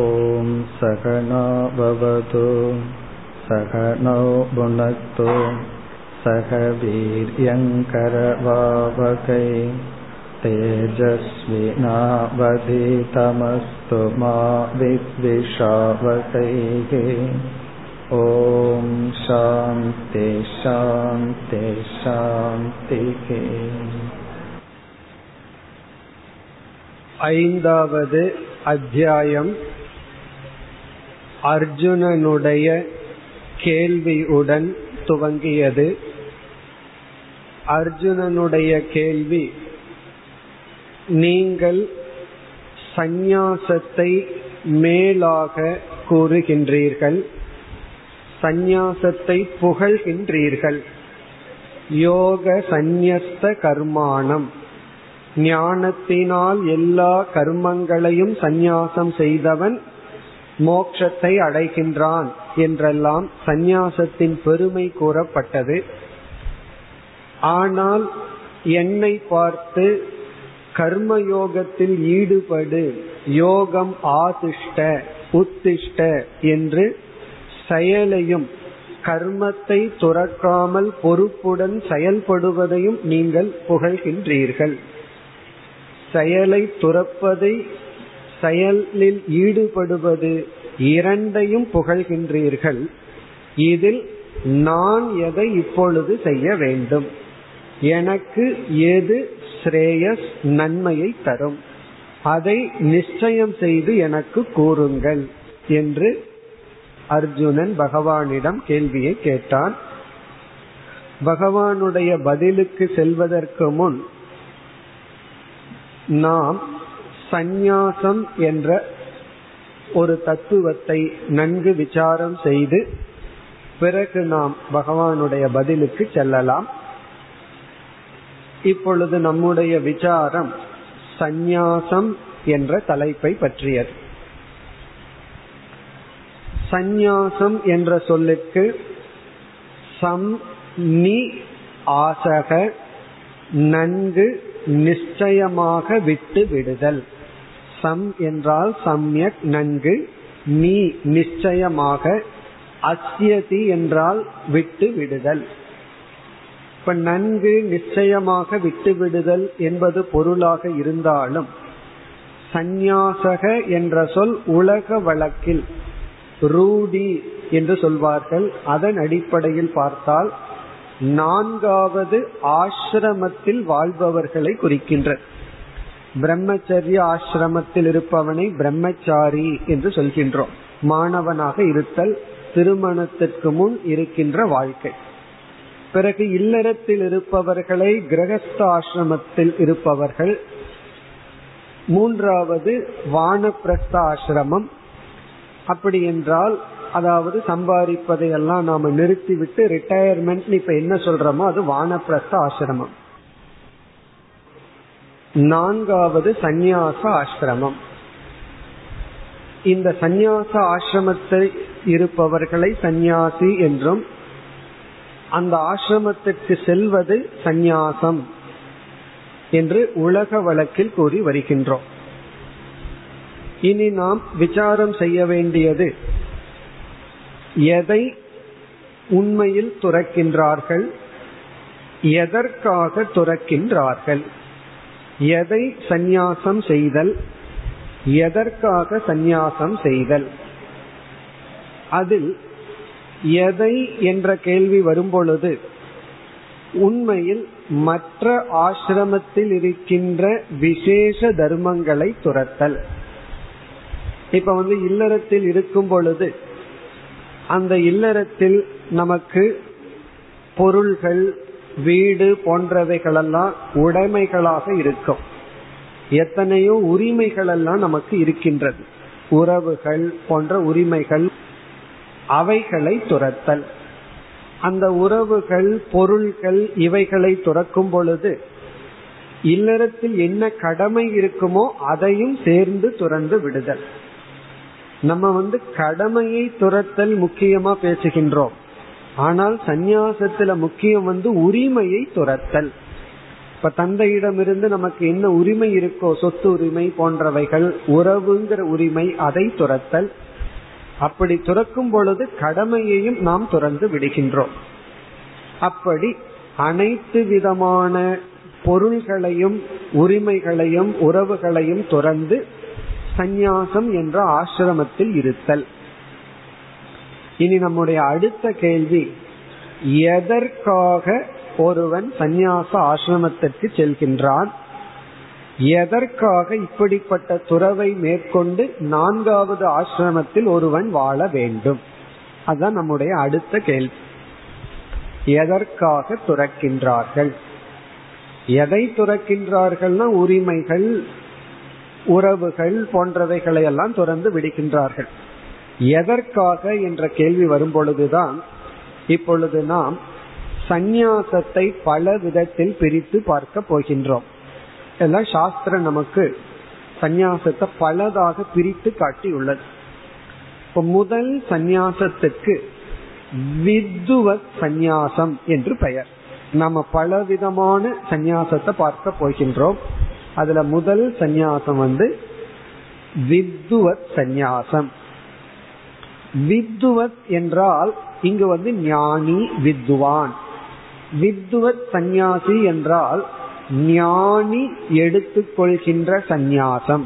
ॐ सहना भवतु सहनौ भुनक्तु सह वीर्यङ्करवावकै तेजस्विनावधितमस्तु मा विद्विषावकैः ॐ शां तेषां तेषान्तिः ऐन्दावद् अध्यायम् அர்ஜுனனுடைய கேள்வியுடன் துவங்கியது. அர்ஜுனனுடைய கேள்வி நீங்கள் சந்நியாசத்தை மேலாக கூறுகின்றீர்கள் சந்நியாசத்தை புகழ்கின்றீர்கள். யோக சந்நியஸ்த கர்மானம். ஞானத்தினால் எல்லா கர்மங்களையும் சந்நியாசம் செய்தவன் மோட்சத்தை அடைகின்றான் என்றெல்லாம் சந்நியாசத்தின் பெருமை கூறப்பட்டது. ஆனால் என்னை பார்த்து கர்மயோகத்தில் ஈடுபடு யோகம் ஆதிஷ்ட உத்திஷ்ட என்று செயலையும் கர்மத்தை துறக்காமல் பொறுப்புடன் செயல்படுவதையும் நீங்கள் புகழ்கின்றீர்கள். செயலை துறப்பதை செயலில் ஈடுபடுவது இரண்டையும் புகழ்கின்றீர்கள். இதில் நான் எதை இப்பொழுது செய்ய வேண்டும்? எனக்கு எது ஸ்ரேயஸ் நன்மையை தரும்? அதை நிச்சயம் செய்து எனக்கு கூறுங்கள் என்று அர்ஜுனன் பகவானிடம் கேள்வியை கேட்டான். பகவானுடைய பதிலுக்கு செல்வதற்கு முன் நாம் சந்நியாசம் என்ற ஒரு தத்துவத்தை நன்கு விசாரம் செய்து பிறகு நாம் பகவானுடைய பதிலுக்கு செல்லலாம். இப்பொழுது நம்முடைய விசாரம் சந்நியாசம் என்ற தலைப்பை பற்றியது. சந்நியாசம் என்ற சொல்லுக்கு சம் நி ஆசக நன்கு நிச்சயமாக விட்டு விடுதல். சம் என்றால் சம்யக் நன்கு நீ நிச்சயமாக அஸ்யதி என்றால் விட்டு விடுதல். இப்ப நன்கு நிச்சயமாக விட்டு விடுதல் என்பது பொருளாக இருந்தாலும் சந்நியாசக என்ற சொல் உலக வழக்கில் ரூடி என்று சொல்வார்கள் அதன் அடிப்படையில் பார்த்தால் நான்காவது ஆசிரமத்தில் வாழ்பவர்களை குறிக்கின்ற பிரம்மச்சரிய ஆசிரமத்தில் இருப்பவனை பிரம்மச்சாரி என்று சொல்கின்றோம். மாணவனாக இருத்தல் திருமணத்திற்கு முன் இருக்கின்ற வாழ்க்கை. பிறகு இல்லறத்தில் இருப்பவர்களை கிரகஸ்தாசிரமத்தில் இருப்பவர்கள். மூன்றாவது வானப்பிரஸ்த ஆசிரமம். அப்படி என்றால் அதாவது சம்பாதிப்பதை எல்லாம் நாம நிறுத்திவிட்டு ரிட்டையர்மெண்ட் இப்ப என்ன சொல்றோமோ அது வானப்பிரஸ்த ஆசிரமம். நான்காவது சந்நியாச ஆசிரமம். இந்த சந்நியாச ஆசிரமத்தில் இருப்பவர்களை சந்நியாசி என்றும் அந்த ஆசிரமத்திற்கு செல்வது சந்நியாசம் என்று உலக வழக்கில் கூறி வருகின்றோம். இனி நாம் விசாரம் செய்ய வேண்டியது எதை உண்மையில் துறக்கின்றார்கள் எதற்காக துறக்கின்றார்கள்? எதை சந்நியாசம் செய்தல்? எதற்காக சந்நியாசம் செய்தல்? அதில் எதை என்ற கேள்வி வரும்பொழுது உண்மையில் மற்ற ஆசிரமத்தில் இருக்கின்ற விசேஷ தர்மங்களை துரத்தல். இப்ப வந்து இல்லறத்தில் இருக்கும் பொழுது அந்த இல்லறத்தில் நமக்கு பொருள்கள் வீடு போன்றவைகளெல்லாம் உடைமைகளாக இருக்கும். எத்தனையோ உரிமைகள் எல்லாம் நமக்கு இருக்கின்றது. உறவுகள் போன்ற உரிமைகள் அவைகளை துரத்தல். அந்த உறவுகள் பொருள்கள் இவைகளை துறக்கும் பொழுது இல்லறத்தில் என்ன கடமை இருக்குமோ அதையும் சேர்ந்து துறந்து விடுதல். நம்ம வந்து கடமையை துரத்தல் முக்கியமா பேசுகின்றோம். ஆனால் சந்நியாசத்துல முக்கியம் வந்து உரிமையை துரத்தல். இப்ப தந்தையிடமிருந்து நமக்கு என்ன உரிமை இருக்கோ சொத்து உரிமை போன்றவைகள் உறவுங்கிற உரிமை அதை துரத்தல். அப்படி துறக்கும் பொழுது கடமையையும் நாம் துறந்து விடுகின்றோம். அப்படி அனைத்து விதமான பொருள்களையும் உரிமைகளையும் உறவுகளையும் துறந்து சந்நியாசம் என்ற ஆசிரமத்தில் இருத்தல். இனி நம்முடைய அடுத்த கேள்வி எதற்காக ஒருவன் சந்நியாச ஆசிரமத்திற்கு செல்கின்றான்? எதற்காக இப்படிப்பட்ட துறவை மேற்கொண்டு நான்காவது ஆசிரமத்தில் ஒருவன் வாழ வேண்டும்? அதுதான் நம்முடைய அடுத்த கேள்வி. எதற்காக துறக்கின்றார்கள்? எதை துறக்கின்றார்கள்னா உரிமைகள் உறவுகள் போன்றவைகளை எல்லாம் துறந்து விடுகின்றார்கள். எதற்காக என்ற கேள்வி வரும் பொழுதுதான் இப்பொழுது நாம் சந்நியாசத்தை பல விதத்தில் பிரித்து பார்க்க போகின்றோம். எல்லாம் சாஸ்திரம் நமக்கு சந்நியாசத்தை பலதாக பிரித்து காட்டியுள்ளது. இப்போ முதல் சந்நியாசத்துக்கு வித்துவ சந்நியாசம் என்று பெயர். நம்ம பலவிதமான சந்நியாசத்தை பார்க்க போகின்றோம். அதுல முதல் சந்நியாசம் வந்து வித்துவ சந்நியாசம். வித்துவத் என்றால் இங்கு வந்து ஞானி வித்வான் வித்துவத் சந்நியாசி என்றால் ஞானி எடுத்துக்கொள்கின்ற சந்நியாசம்.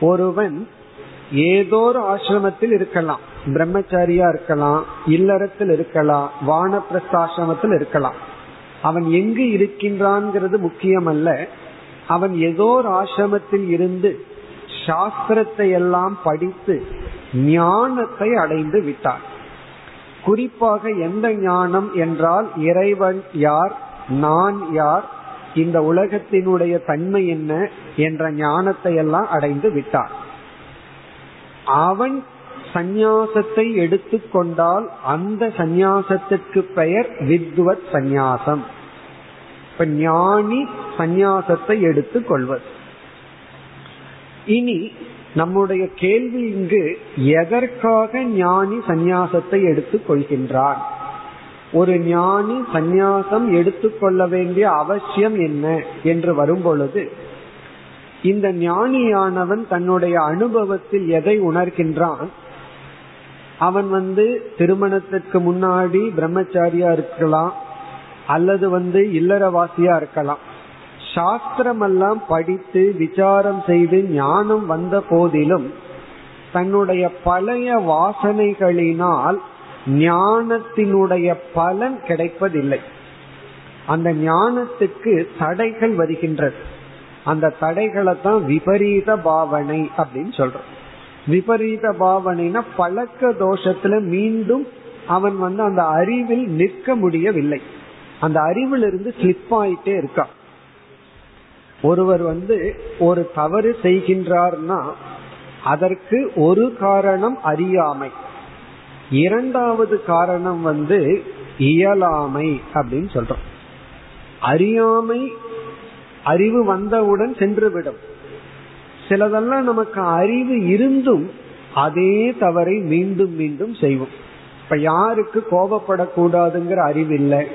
ஒருவன் ஏதோ ஒரு ஆசிரமத்தில் இருக்கலாம். பிரம்மச்சாரியா இருக்கலாம் இல்லறத்தில் இருக்கலாம் வானப்பிரஸ்தாசிரமத்தில் இருக்கலாம். அவன் எங்கு இருக்கின்றான்ங்கிறது முக்கியம் அல்ல அவன் ஏதோ ஒரு ஆசிரமத்தில் இருந்து சாஸ்திரத்தை எல்லாம் படித்து ஞானத்தை அடைந்து விட்டான் குறிப்பாக எந்த ஞானம் என்றால் இறைவன் யார் நான் யார் இந்த உலகத்தினுடைய தன்மை என்ன என்ற ஞானத்தை எல்லாம் அடைந்து விட்டான் அவன் சந்நியாசத்தை எடுத்துக்கொண்டால் அந்த சந்நியாசத்திற்கு பெயர் வித்வத் சந்நியாசம். இப்ப ஞானி சந்நியாசத்தை எடுத்துக் கொள்வது. இனி நம்முடைய கேள்வி இங்கு எதற்காக ஞானி சந்நியாசத்தை எடுத்துக் கொள்கின்றான்? ஒரு ஞானி சந்நியாசம் எடுத்துக்கொள்ள வேண்டிய அவசியம் என்ன என்று வரும் பொழுது இந்த ஞானியானவன் தன்னுடைய அனுபவத்தில் எதை உணர்கின்றான்? அவன் வந்து திருமணத்திற்கு முன்னாடி பிரம்மச்சாரியா இருக்கலாம் அல்லது வந்து இல்லறவாசியா இருக்கலாம். சாஸ்திரம் எல்லாம் படித்து விசாரம் செய்து ஞானம் வந்த போதிலும் தன்னுடைய பழைய வாசனைகளினால் ஞானத்தினுடைய பலன் கிடைப்பதில்லை. அந்த ஞானத்துக்கு தடைகள் வருகின்றது. அந்த தடைகளை தான் விபரீத பாவனை அப்படின்னு சொல்றோம். விபரீத பாவனைனா பழக்க தோஷத்துல மீண்டும் அவன் வந்து அந்த அறிவில் நிற்க முடியவில்லை. அந்த அறிவில் இருந்து ஸ்லிப் ஆயிட்டே இருக்கான். ஒருவர் வந்து ஒரு தவறு செய்கின்றார்னா அதற்கு ஒரு காரணம் அறியாமை. இரண்டாவது காரணம் வந்து இயலாமை அப்படின்னு சொல்றோம். அறியாமை அறிவு வந்தவுடன் சென்றுவிடும். சிலதெல்லாம் நமக்கு அறிவு இருந்தும் அதே தவறை மீண்டும் மீண்டும் செய்வோம். இப்ப யாருக்கு கோபப்படக்கூடாதுங்கிற அறிவு இல்லை?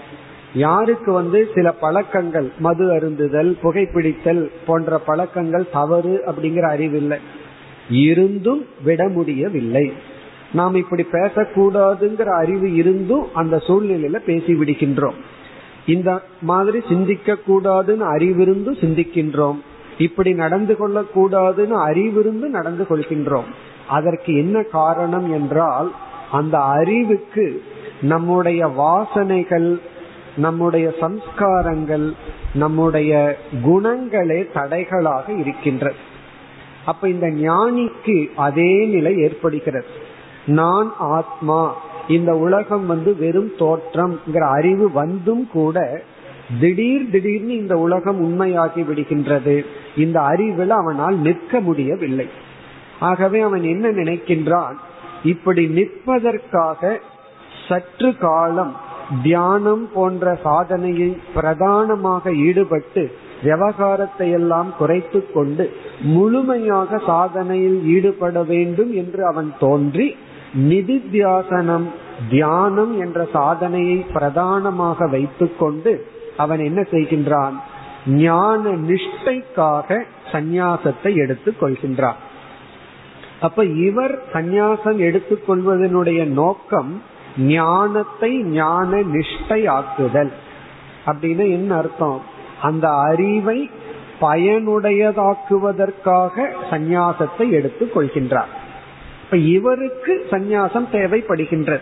யாருக்கு வந்து சில பழக்கங்கள் மது அருந்துதல் புகைப்பிடித்தல் போன்ற பழக்கங்கள் தவறு அப்படிங்கிற அறிவில்லை. இருந்தும் விட முடியவில்லை. நாம் இப்படி பேசக்கூடாதுங்கிற அறிவு இருந்தும் அந்த சூழ்நிலையில பேசி விடுகின்றோம். இந்த மாதிரி சிந்திக்க கூடாதுன்னு அறிவிருந்து சிந்திக்கின்றோம். இப்படி நடந்து கொள்ள கூடாதுன்னு அறிவிருந்து நடந்து கொள்கின்றோம். அதற்கு என்ன காரணம் என்றால் அந்த அறிவுக்கு நம்முடைய வாசனைகள் நம்முடைய சம்ஸ்காரங்கள் நம்முடைய குணங்களே தடைகளாக இருக்கின்றது. அப்ப இந்த ஞானிக்கு அதே நிலை ஏற்படுகிறது. நான் ஆத்மா இந்த உலகம் வந்து வெறும் தோற்றம்ங்கிற அறிவு வந்தும் கூட திடீர் திடீர்னு இந்த உலகம் உண்மையாகி விடுகின்றது. இந்த அறிவில் அவனால் நிற்க முடியவில்லை. ஆகவே அவன் என்ன நினைக்கின்றான்? இப்படி நிற்பதற்காக சற்று காலம் தியானம் போன்ற சாதனையை பிரதானமாக ஈடுபட்டு விவகாரத்தை எல்லாம் குறைத்து கொண்டு முழுமையாக சாதனையில் ஈடுபட வேண்டும் என்று அவன் தோன்றி நிதித்தியாசனம் தியானம் என்ற சாதனையை பிரதானமாக வைத்துக்கொண்டு அவன் என்ன செய்கின்றான்? ஞான நிஷ்டைக்காக சந்நியாசத்தை எடுத்துக் கொள்கின்றான். அப்ப இவர் சந்நியாசம் எடுத்துக்கொள்வதனுடைய நோக்கம் ஞானத்தை ஞான நிஷ்டை ஆக்குதல் அப்படின்னு என்ன அர்த்தம்? அந்த அறிவை பயனுடையதாக்குவதற்காக சந்நியாசத்தை எடுத்துக் கொள்கின்றார். இப்ப இவருக்கு சந்நியாசம் தேவைப்படுகின்றது.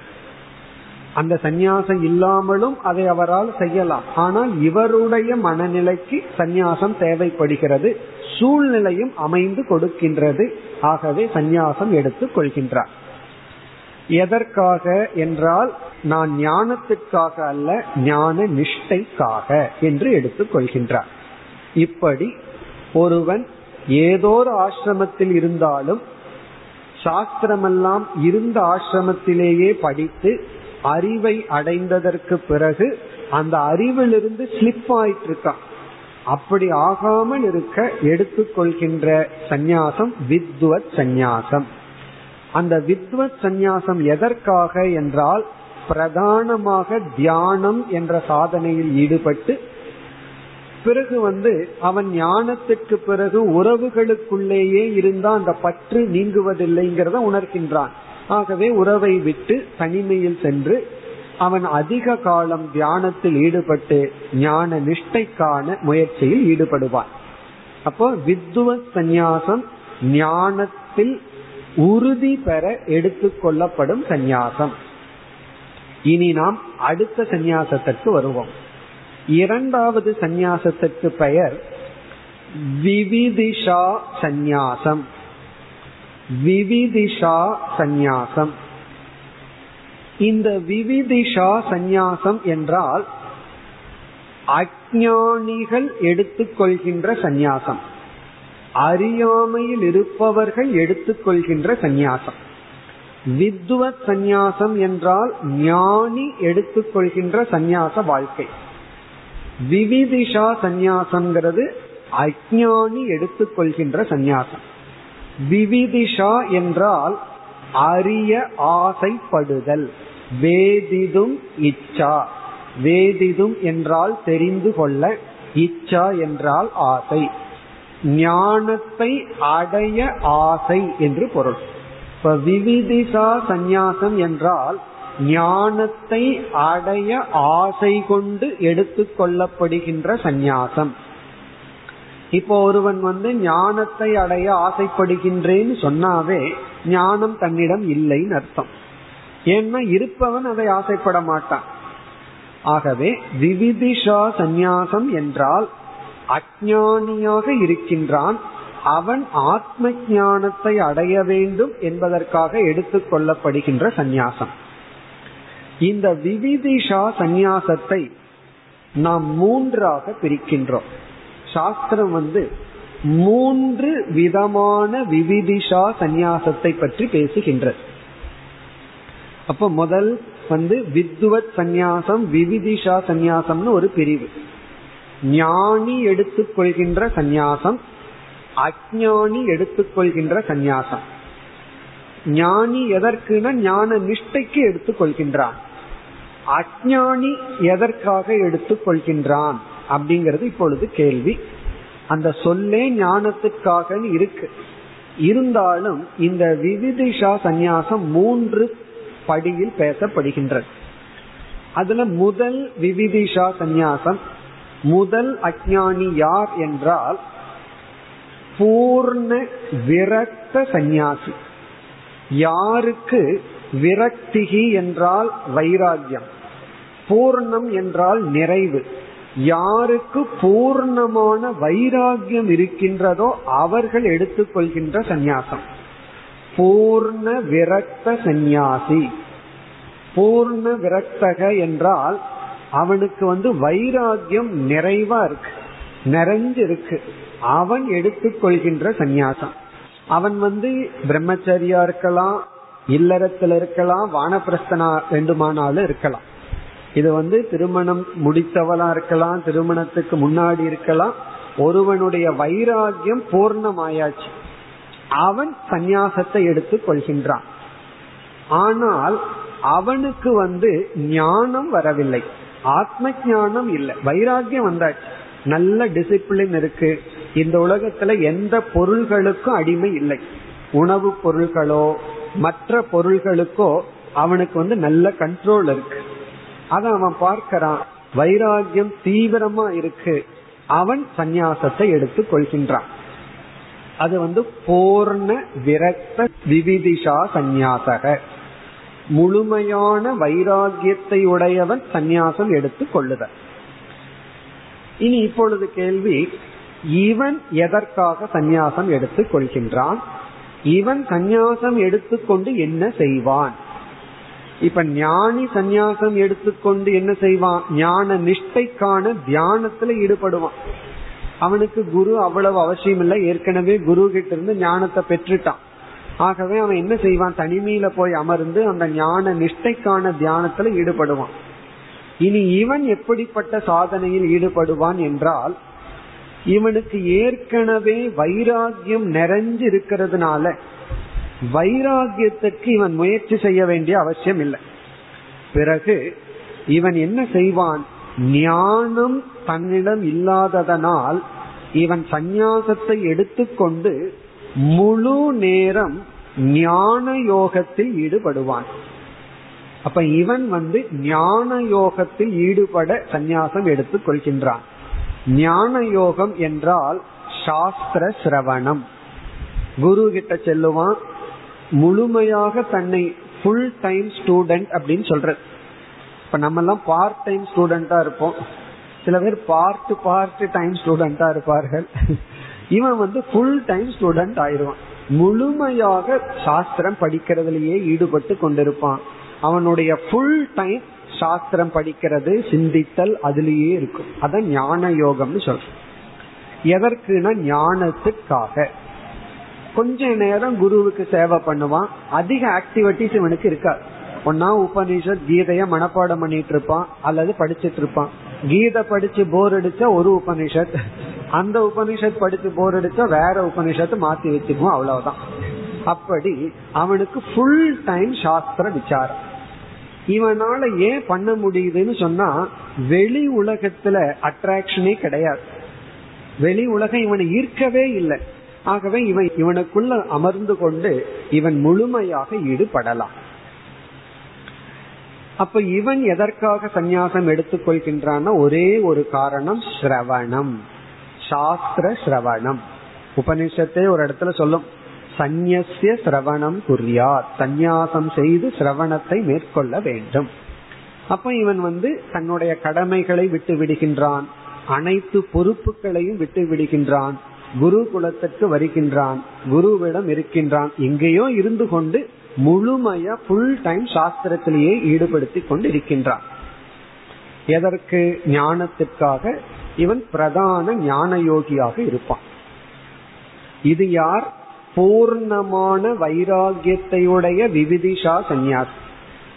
அந்த சந்நியாசம் இல்லாமலும் அதை அவரால் செய்யலாம். ஆனால் இவருடைய மனநிலைக்கு சந்நியாசம் தேவைப்படுகிறது. சூழ்நிலையும் அமைந்து கொடுக்கின்றது. ஆகவே சந்நியாசம் எடுத்துக் கொள்கின்றார். எதற்காக என்றால் நான் ஞானத்துக்காக அல்ல ஞான நிஷ்டைக்காக என்று எடுத்துக் கொள்கின்றார். இப்படி ஒருவன் ஏதோ ஒரு ஆசிரமத்தில் இருந்தாலும் சாஸ்திரமெல்லாம் இருந்த ஆசிரமத்திலேயே படித்து அறிவை அடைந்ததற்கு பிறகு அந்த அறிவிலிருந்து ஸ்லிப் ஆயிட்டு இருக்கான் அப்படி ஆகாமல் இருக்க எடுத்துக்கொள்கின்ற சந்நியாசம் வித்வத் சந்நியாசம். அந்த வித்வத் சந்நியாசம் எதற்காக என்றால் பிரதானமாக தியானம் என்ற சாதனையில் ஈடுபட்டு பிறகு வந்து அவன் ஞானத்திற்கு பிறகு உறவுகளுக்குள்ளேயே இருந்தா அந்த பற்று நீங்குவதில்லைங்கிறத உணர்கின்றான். ஆகவே உறவை விட்டு தனிமையில் சென்று அவன் அதிக காலம் தியானத்தில் ஈடுபட்டு ஞான நிஷ்டைக்கான முயற்சியில் ஈடுபடுவான். அப்போ வித்துவ சந்நியாசம் ஞானத்தில் உறுதி பெற எடுத்துக்கொள்ளப்படும் சந்நியாசம். இனி நாம் அடுத்த சந்நியாசத்திற்கு வருவோம். இரண்டாவது சந்நியாசத்திற்கு பெயர் விவிதிஷா சந்நியாசம். விவிதிஷா சந்நியாசம். இந்த விவிதிஷா சந்நியாசம் என்றால் அஜானிகள் எடுத்துக்கொள்கின்ற சந்நியாசம். அறியாமையில் இருப்பவர்கள் எடுத்துக்கொள்கின்ற சந்நியாசம். வித்வத் சந்நியாசம் என்றால் ஞானி எடுத்துக்கொள்கின்ற சந்நியாச வாழ்க்கை. விவிதிஷா சந்நியாசம்ங்கிறது அஜானி எடுத்துக்கொள்கின்ற சந்நியாசம். விவிதிஷா என்றால் அறிய ஆசைப்படுதல். வேதிதும் இச்சா. வேதிதும் என்றால் தெரிந்து கொள்ள இச்சா என்றால் ஆசை. ஞானத்தை அடைய ஆசை என்று பொருள். இப்ப விவிதிசா சந்நியாசம் என்றால் ஞானத்தை அடைய ஆசை கொண்டு எடுத்துக்கொள்ளப்படுகின்ற சந்நியாசம். இப்போ ஒருவன் வந்து ஞானத்தை அடைய ஆசைப்படுகின்றேன்னு சொன்னாவே ஞானம் தன்னிடம் இல்லைன்னு அர்த்தம். ஏன்னா இருப்பவன் அதை ஆசைப்பட மாட்டான். ஆகவே விவிதிஷா சந்நியாசம் என்றால் அஜானியாக இருக்கின்றான். அவன் ஆத்ம ஞானத்தை அடைய வேண்டும் என்பதற்காக எடுத்துக்கொள்ளப்படுகின்ற சந்நியாசம். இந்த விவிதிஷா சந்நியாசத்தை நாம் மூன்றாக பிரிக்கின்றோம். சாஸ்திரம் வந்து மூன்று விதமான விவிதிஷா சந்நியாசத்தை பற்றி பேசுகின்றது. அப்ப முதல் வந்து வித்வத் சந்நியாசம் விவிதிஷா சந்நியாசம்னு ஒரு பிரிவு. ஞானி எடுத்துக்கொள்கின்ற சந்நியாசம் அஜானி எடுத்துக்கொள்கின்ற சந்நியாசம். ஞானி எதற்குனா ஞான நிஷ்டைக்கு எடுத்துக்கொள்கின்றான். அஜானி எதற்காக எடுத்துக்கொள்கின்றான் அப்படிங்கிறது இப்பொழுது கேள்வி. அந்த சொல்லே ஞானத்துக்காக இருக்கு. இருந்தாலும் இந்த விவிதிஷா சந்நியாசம் மூன்று படியில் பேசப்படுகின்றது. அதுல முதல் விவிதிஷா சந்நியாசம் முதல் அஜானி யார் என்றால் பூர்ண விரக்த சந்நியாசி. யாருக்கு விரக்திகி என்றால் வைராகியம் பூர்ணம் என்றால் நிறைவு. யாருக்கு பூர்ணமான வைராகியம் இருக்கின்றதோ அவர்கள் எடுத்துக்கொள்கின்ற சந்நியாசம். பூர்ண விரக்த சந்நியாசி. பூர்ண விரக்தக என்றால் அவனுக்கு வந்து வைராகியம் நிறைவா இருக்கு. நிறைஞ்சு இருக்கு அவன் எடுத்துக்கொள்கின்ற சந்நியாசம். அவன் வந்து பிரம்மச்சரியா இருக்கலாம் இல்லறத்துல இருக்கலாம் வானப்பிரஸ்தனா வேண்டுமானாலும் இருக்கலாம். இது வந்து திருமணம் முடித்தவளா இருக்கலாம் திருமணத்துக்கு முன்னாடி இருக்கலாம். ஒருவனுடைய வைராகியம் பூர்ணமாயாச்சு. அவன் சந்நியாசத்தை எடுத்துக் கொள்கின்றான். ஆனால் அவனுக்கு வந்து ஞானம் வரவில்லை. ஆத்ம ஞானம் இல்லை. வைராகியம் வந்தாச்சு. நல்ல டிசிப்ளின் இருக்கு. இந்த உலகத்துல எந்த பொருள்களுக்கும் அடிமை இல்லை. உணவு பொருள்களோ மற்ற பொருள்களுக்கோ அவனுக்கு வந்து நல்ல கண்ட்ரோல் இருக்கு. அத அவன் பார்க்கிறான். வைராகியம் தீவிரமா இருக்கு. அவன் சந்நியாசத்தை எடுத்து கொள்கின்றான். அது வந்து பூர்ண விரக்த விவிதிஷா சந்நியாசக. முழுமையான வைராகியத்தை உடையவன் சந்நியாசம் எடுத்துக் கொள்ளுதல். இனி இப்பொழுது கேள்வி இவன் எதற்காக சந்நியாசம் எடுத்துக் கொள்கின்றான்? இவன் சந்நியாசம் எடுத்துக்கொண்டு என்ன செய்வான்? இப்ப ஞானி சந்நியாசம் எடுத்துக்கொண்டு என்ன செய்வான்? ஞான நிஷ்டைக்கான தியானத்துல ஈடுபடுவான். அவனுக்கு குரு அவ்வளவு அவசியம் இல்லை ஏற்கனவே குரு கிட்ட இருந்து ஞானத்தை பெற்றுட்டான். ஆகவே அவன் என்ன செய்வான்? தனிமையில போய் அமர்ந்து அந்த ஞான நிஷ்டைக்கான தியானத்துல ஈடுபடுவான். இனி இவன் எப்படிப்பட்ட சாதனையில் ஈடுபடுவான் என்றால் இவனுக்கு ஏற்கனவே வைராகியம் நிறைஞ்சு இருக்கிறதுனால வைராகியத்துக்கு இவன் முயற்சி செய்ய வேண்டிய அவசியம் இல்லை. பிறகு இவன் என்ன செய்வான்? ஞானம் தன்னிடம் இல்லாததனால் இவன் சந்நியாசத்தை எடுத்துக்கொண்டு முழு நேரம் ஞான யோகத்தில் ஈடுபடுவான். அப்ப இவன் வந்து ஞான யோகத்தில் ஈடுபட சந்நியாசம் எடுத்துக் கொள்கின்றான். ஞான யோகம் என்றால் சாஸ்திர சிரவணம். குரு கிட்ட செல்லுவான் முழுமையாக தன்னை ஃபுல் டைம் ஸ்டூடெண்ட் அப்படின்னு சொல்ற இப்ப நம்ம எல்லாம் பார்ட் டைம் ஸ்டூடெண்டா இருப்போம். சில பேர் பார்ட் பார்ட் டைம் ஸ்டூடெண்டா இருப்பார்கள். இவன் வந்து ஃபுல் டைம் ஸ்டூடெண்ட் ஆயிடுவான். முழுமையாக சாஸ்திரம் படிக்கிறதுலயே ஈடுபட்டு கொண்டிருப்பான். அவனுடைய ஃபுல் டைம் சாஸ்திரம் படிக்கிறது சிந்தித்தல் அதுலயே இருக்கும். அதான் ஞான யோகம்னு சொல்றோம். எதற்குனா ஞானத்துக்காக. கொஞ்ச நேரம் குருவுக்கு சேவை பண்ணுவான். அதிக ஆக்டிவிட்டிஸ் இவனுக்கு இருக்காது. ஒன்னா உபனிஷத் கீதைய மனப்பாடம் பண்ணிட்டு இருப்பான் அல்லது படிச்சிட்டு இருப்பான். கீதை படிச்சு போர் அடிச்சா ஒரு உபனிஷத் அந்த உபனிஷத் படித்து போர் அடிச்சா வேற உபனிஷத்து மாத்தி வச்சுக்குவோம் அவ்வளவுதான். அப்படி அவனுக்கு ஃபுல் டைம் சாஸ்திர விசாரம். இவனால ஏன் பண்ண முடியுதுன்னு சொன்னா வெளி உலகத்துல அட்ராக்ஷனே கிடையாது. வெளி உலகம் இவனை ஈர்க்கவே இல்லை. ஆகவே இவன் இவனுக்குள்ள அமர்ந்து கொண்டு இவன் முழுமையாக ஈடுபடலாம். அப்ப இவன் எதற்காக சந்நியாசம் எடுத்துக்கொள்கின்றான்னா ஒரே ஒரு காரணம் ஸ்ரவணம் சாஸ்திர சிரவணம். உபனிஷத்தை ஒரு இடத்துல சொல்லும். சந்நிய சிரவணம் குறியா சந்நியாசம் செய்து சிரவணத்தை மேற்கொள்ள வேண்டும். அப்ப இவன் வந்து தன்னுடைய கடமைகளை விட்டு விடுகின்றான். அனைத்து பொறுப்புகளையும் விட்டு விடுகின்றான். குரு குலத்திற்கு வருகின்றான். குருவிடம் இருக்கின்றான். எங்கேயோ இருந்து கொண்டு முழுமையா ஃபுல் டைம் சாஸ்திரத்திலேயே ஈடுபடுத்தி கொண்டு இருக்கின்றான் எதற்கு? ஞானத்திற்காக இவன் பிரதான ஞான யோகியாக இருப்பான். இது யார்? பூர்ணமான வைராகியத்தையுடைய விவிதிஷா சந்நியாசி.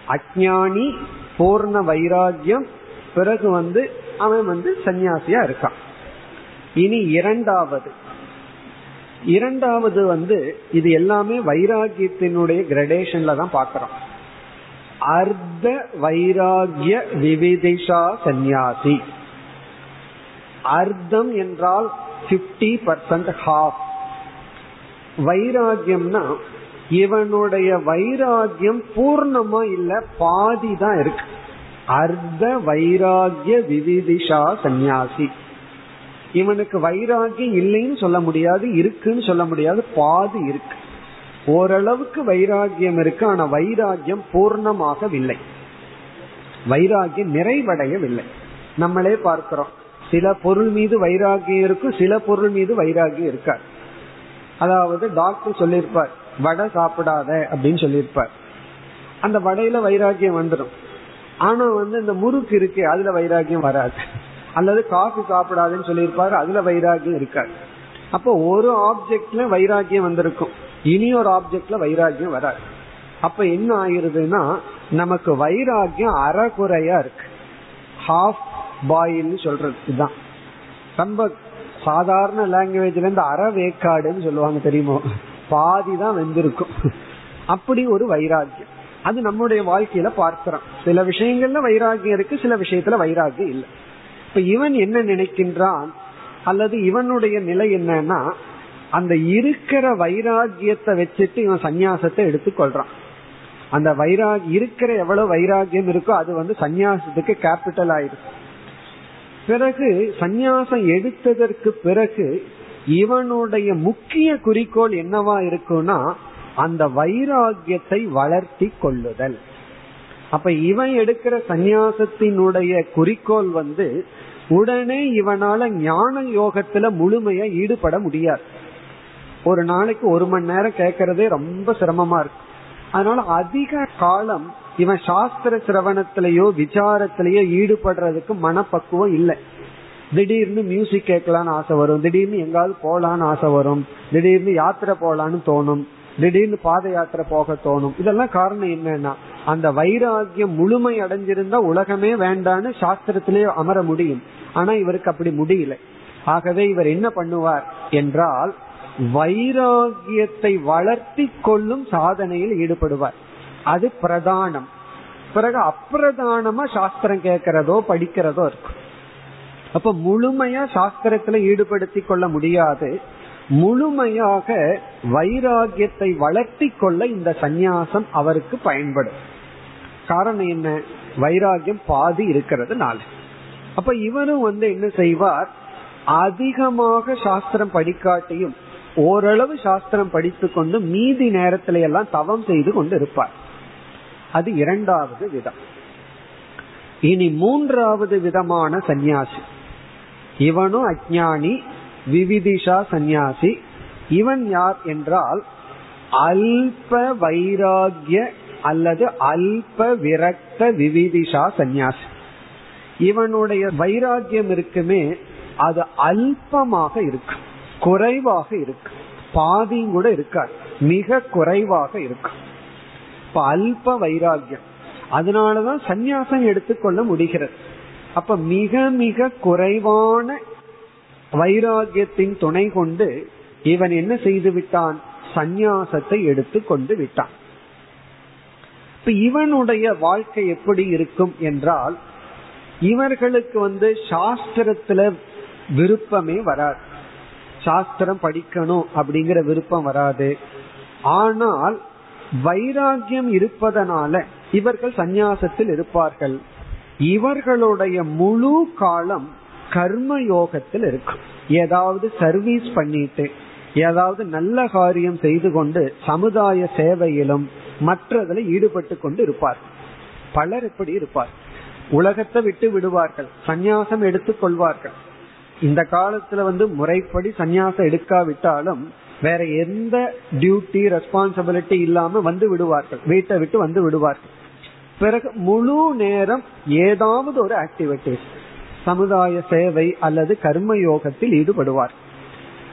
அஜானி பூர்ண வைராகியம் பிறகு வந்து அவன் வந்து சன்னியாசியா இருக்கான். இனி இரண்டாவது. இரண்டாவது வந்து இது எல்லாமே வைராகியத்தினுடைய கிரடேஷன்ல தான் பாக்கிறோம் அர்த்த வைராகிய விவிதிஷா சந்நியாசி. அர்த்தம் என்றால் பிப்டி பர்சன்ட் ஹாஃப் வைராகியம்னா இவனுடைய வைராகியம் பூர்ணமா இல்ல பாதி தான் இருக்கு. அர்த்த வைராகிய விவிதிஷா சந்நியாசி. இவனுக்கு வைராகியம் இல்லைன்னு சொல்ல முடியாது இருக்குன்னு சொல்ல முடியாது பாதி இருக்கு. ஓரளவுக்கு வைராகியம் இருக்கு ஆனா வைராகியம் பூர்ணமாகவில்லை. வைராகியம் நிறைவடையவில்லை. நம்மளே பார்க்கிறோம். சில பொருள் மீது வைராகியம் இருக்கும் சில பொருள் மீது வைராகியம் இருக்காது. அதாவது டாக்டர் சொல்லியிருப்பார் வடை சாப்பிடாத அப்படின்னு சொல்லியிருப்பார். அந்த வடையில வைராகியம் வந்துடும் ஆனா வந்து இந்த முறுக்கு இருக்கு அதுல வைராகியம் வராது. அல்லது காஃபி சாப்பிடாதுன்னு சொல்லியிருப்பாரு அதுல வைராகியம் இருக்காது. அப்போ ஒரு ஆப்ஜெக்ட்ல வைராகியம் வந்திருக்கும். இனி ஒரு ஆப்ஜெக்ட்ல வைராகியம் வராது. அப்ப என்ன ஆயிருதுன்னா நமக்கு வைராகியம் அறகுறையா இருக்கு. ஹாஃப் பாயில்னு சொல்றதுதான் இதுதான். ரொம்ப சாதாரண லாங்குவேஜ்ல இருந்து அற வேக்காடுன்னு சொல்லுவாங்க தெரியுமோ? பாதி தான் வெந்திருக்கும். அப்படி ஒரு வைராக்கியம். அது நம்முடைய வாழ்க்கையில பார்க்கிறோம். சில விஷயங்கள்ல வைராகியம் இருக்கு சில விஷயத்துல வைராகியம் இல்லை. இப்ப இவன் என்ன நினைக்கின்றான்? அல்லது இவனுடைய நிலை என்னன்னா அந்த இருக்கிற வைராகியத்தை வச்சுட்டு இவன் சந்நியாசத்தை எடுத்துக்கொள்றான். அந்த வைராக் இருக்கிற எவ்வளவு வைராகியம் இருக்கோ அது வந்து சந்நியாசத்துக்கு கேபிட்டல் ஆயிடும் பிறகு சந்நியாசம் எடுத்ததற்கு பிறகு இவனுடைய முக்கிய குறிக்கோள் என்னவா இருக்கும்னா அந்த வைராகியத்தை வளர்த்தி கொள்ளுதல். அப்ப இவன் எடுக்கிற சந்நியாசத்தினுடைய குறிக்கோள் வந்து உடனே இவனால ஞான யோகத்துல முழுமையா ஈடுபட முடியாது. ஒரு நாளைக்கு ஒரு மணி நேரம் கேட்கறதே ரொம்ப சிரமமா இருக்கு. அதனால அதிக காலம் இவன் சாஸ்திர சிரவணத்திலேயோ விசாரத்திலேயோ ஈடுபடுறதுக்கு மனப்பக்குவம் இல்லை. திடீர்னு மியூசிக் கேட்கலான்னு ஆசை வரும். திடீர்னு எங்காவது போலான்னு ஆசை வரும். திடீர்னு யாத்திரை போலான்னு தோணும். திடீர்னு பாத யாத்திரை போக தோணும். இதெல்லாம் காரணம் என்னன்னா அந்த வைராகியம் முழுமை அடைஞ்சிருந்தா உலகமே வேண்டான்னு சாஸ்திரத்திலே அமர முடியும். ஆனா இவருக்கு அப்படி முடியல. ஆகவே இவர் என்ன பண்ணுவார் என்றால் வைராகியத்தை வளர்த்தி கொள்ளும் சாதனையில் ஈடுபடுவார். அது பிரதானம். பிறகு அப்பிரதானமா சாஸ்திரம் கேட்கிறதோ படிக்கிறதோ இருக்கும். அப்ப முழுமையா சாஸ்திரத்துல ஈடுபடுத்தி கொள்ள முடியாது. முழுமையாக வைராகியத்தை வளர்த்தி கொள்ள இந்த சந்நியாசம் அவருக்கு பயன்படும். காரணம் என்ன? வைராகியம் பாதி இருக்கிறதுனால. அப்ப இவரும் வந்து என்ன செய்வார்? அதிகமாக சாஸ்திரம் படிக்காட்டியும் ஓரளவு சாஸ்திரம் படித்து கொண்டு மீதி நேரத்தில எல்லாம் தவம் செய்து கொண்டு இருப்பார் அது இரண்டாவது விதம். இனி மூன்றாவது விதமான சந்நியாசி. இவனும் அஜானி விவிதிஷா சந்நியாசி. இவன் யார் என்றால் அல்ப வைராகிய அல்லது அல்ப விரக்த விவிதிஷா சந்நியாசி. இவனுடைய வைராகியம் இருக்குமே அது அல்பமாக இருக்கு. குறைவாக இருக்கு. பாதியும் கூட இருக்காது. மிக குறைவாக இருக்கும் இப்ப அல்ப வைராகியம் அதனாலதான் சந்நியாசம் எடுத்துக்கொள்ள முடிகிறது. அப்ப மிக மிக குறைவான வைராகியத்தின் துணை கொண்டு இவன் என்ன செய்து விட்டான்? சந்நியாசத்தை எடுத்து கொண்டு விட்டான். இப்ப இவனுடைய வாழ்க்கை எப்படி இருக்கும் என்றால் இவர்களுக்கு வந்து சாஸ்திரத்துல விருப்பமே வராது. சாஸ்திரம் படிக்கணும் அப்படிங்கிற விருப்பம் வராது. ஆனால் வைராகியம் இருப்பதனால இவர்கள் சந்நியாசத்தில் இருப்பார்கள். இவர்களுடைய முழு காலம் கர்ம யோகத்தில் இருக்கும். ஏதாவது சர்வீஸ் பண்ணிட்டு ஏதாவது நல்ல காரியம் செய்து கொண்டு சமுதாய சேவையிலும் மற்றதுல ஈடுபட்டு கொண்டு இருப்பார் பலர் இப்படி இருப்பார். உலகத்தை விட்டு விடுவார்கள். சந்நியாசம் எடுத்துக் கொள்வார்கள். இந்த காலத்துல வந்து முறைப்படி சந்நியாசம் எடுக்காவிட்டாலும் வேற எந்த டியூட்டி ரெஸ்பான்சிபிலிட்டி இல்லாம வந்து விடுவார்கள். வீட்டை விட்டு வந்து விடுவார்கள். பிறகு முழு நேரம் ஏதாவது ஒரு ஆக்டிவிட்டிஸ் சமுதாய சேவை அல்லது கர்ம யோகத்தில் ஈடுபடுவார்.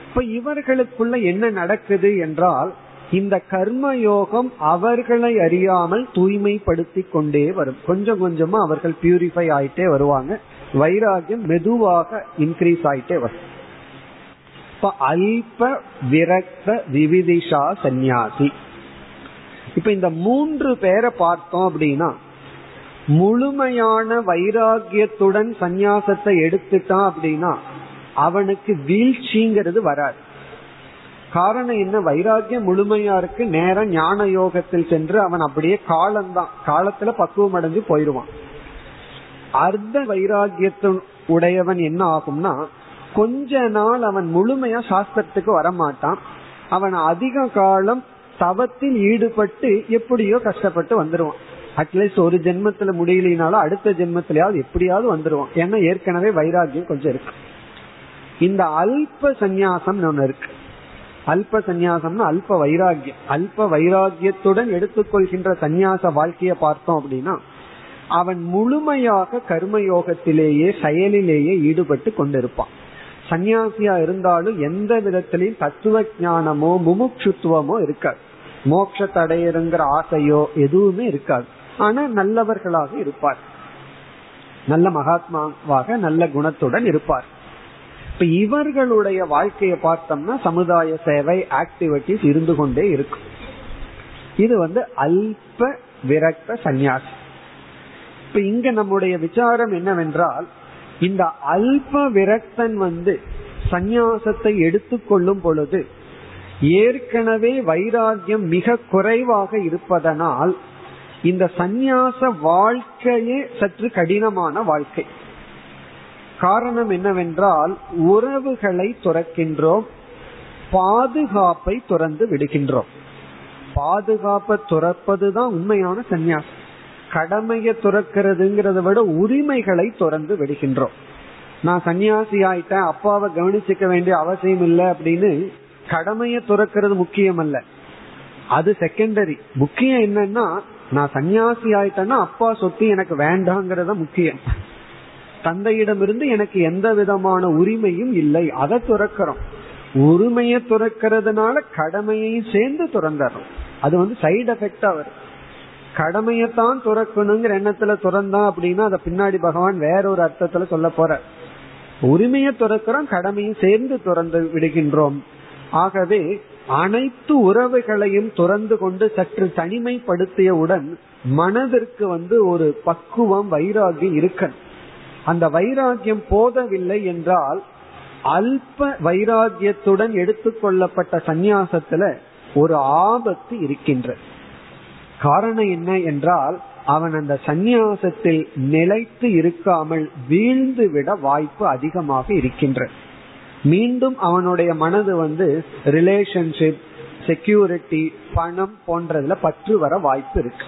இப்ப இவர்களுக்குள்ள என்ன நடக்குது என்றால் இந்த கர்ம யோகம் அவர்களை அறியாமல் தூய்மைப்படுத்தி கொண்டே வரும். கொஞ்சம் கொஞ்சமா அவர்கள் பியூரிஃபை ஆயிட்டே வருவாங்க. வைராகியம் மெதுவாக இன்க்ரீஸ் ஆயிட்டே வரும். இப்ப அல்ப விரக்த விவிதிஷா சந்நியாசி. இப்ப இந்த மூன்று பேரை பார்த்தோம் அப்படின்னா முழுமையான வைராகியத்துடன் சந்நியாசத்தை எடுத்துட்டான் அப்படின்னா அவனுக்கு வீழ்ச்சிங்கிறது வராது. காரணம் என்ன? வைராகியம் முழுமையா இருக்கு நேரம் ஞான யோகத்தில் சென்று அவன் அப்படியே காலம்தான் காலத்துல பக்குவம் அடைஞ்சு போயிடுவான். அர்த்த வைராகியத்தின் உடையவன் என்ன ஆகும்னா கொஞ்ச நாள் அவன் முழுமையா சாஸ்திரத்துக்கு வரமாட்டான். அவன் அதிக காலம் தவத்தில் ஈடுபட்டு எப்படியோ கஷ்டப்பட்டு வந்துருவான். அட்லீஸ்ட் ஒரு ஜென்மத்துல முடியலனாலும் அடுத்த ஜென்மத்திலேயாவது எப்படியாவது வந்துருவான். ஏன்னா ஏற்கனவே வைராகியம் கொஞ்சம் இருக்கு. இந்த அல்ப சந்நியாசம் ஒண்ணு இருக்கு. அல்ப சந்நியாசம்னா அல்ப வைராகியம் அல்ப வைராகியத்துடன் எடுத்துக்கொள்கின்ற சந்நியாச வாழ்க்கையை பார்த்தோம் அப்படின்னா அவன் முழுமையாக கர்மயோகத்திலேயே செயலிலேயே ஈடுபட்டு கொண்டிருப்பான். சன்னியாசியா இருந்தாலும் எந்த விதத்திலையும் தத்துவ ஞானமோ முமுட்சுத்துவமோ இருக்காது. மோட்ச தடையருங்கிற ஆசையோ எதுவுமே இருக்காது. ஆனா நல்லவர்களாக இருப்பார். நல்ல மகாத்மாவாக நல்ல குணத்துடன் இருப்பார். இப்ப இவர்களுடைய வாழ்க்கையை பார்த்தோம்னா சமுதாய சேவை ஆக்டிவிட்டிஸ் இருந்து கொண்டே இருக்கும். இது வந்து அல்ப விரக்த சந்நியாசி. இப்ப இங்க நம்முடைய விசாரம் என்னவென்றால் இந்த அல்ப விரக்தன் வந்து சந்நியாசத்தை எடுத்துக்கொள்ளும் பொழுது ஏற்கனவே வைராகியம் மிக குறைவாக இருப்பதனால் இந்த சந்நியாச வாழ்க்கையே சற்று கடினமான வாழ்க்கை. காரணம் என்னவென்றால் உறவுகளை துறக்கின்றோம் பாதுகாப்பை துறந்து விடுகின்றோம். பாதுகாப்பை துறப்பதுதான் உண்மையான சந்நியாசம். கடமையை துறக்கிறதுங்கிறத விட உரிமைகளை துறந்து விடுகின்றோம். நான் சன்னியாசி ஆயிட்டேன் அப்பாவை கவனிச்சுக்க வேண்டிய அவசியம் இல்லை அப்படின்னு கடமையை துறக்கிறது முக்கியம் அல்ல அது செகண்டரி முக்கியம் என்னன்னா நான் சன்னியாசி ஆயிட்டேன்னா அப்பா சொத்து எனக்கு வேண்டாங்கிறத முக்கியம். தந்தையிடமிருந்து எனக்கு எந்த விதமான உரிமையும் இல்லை. அதை துறக்கிறோம். உரிமையை துறக்கிறதுனால கடமையையும் சேர்ந்து துறந்துடுறோம். அது வந்து சைடு எஃபெக்டா வரும் கடமையத்தான் துறக்கணுங்கிற எண்ணத்துல துறந்தான் அப்படின்னா அதை பின்னாடி பகவான் வேற ஒரு அர்த்தத்துல சொல்ல போற. உரிமையை துறக்கிறோம் கடமையும் சேர்ந்து துறந்து விடுகின்றோம். ஆகவே அனைத்து உறவுகளையும் துறந்து கொண்டு சற்று தனிமைப்படுத்தியவுடன் மனதிற்கு வந்து ஒரு பக்குவம் வைராகியம் இருக்கணும். அந்த வைராகியம் போதவில்லை என்றால் அல்ப வைராகியத்துடன் எடுத்துக்கொள்ளப்பட்ட சந்நியாசத்துல ஒரு ஆபத்து இருக்கின்ற காரணம் என்ன என்றால் அவன் அந்த சந்நியாசத்தில் நிலைத்து இருக்காமல் வீழ்ந்து விட வாய்ப்பு அதிகமாக இருக்கின்ற. மீண்டும் அவனுடைய மனது வந்து ரிலேஷன்ஷிப் செக்யூரிட்டி பணம் போன்றதுல பற்று வர வாய்ப்பு இருக்கு.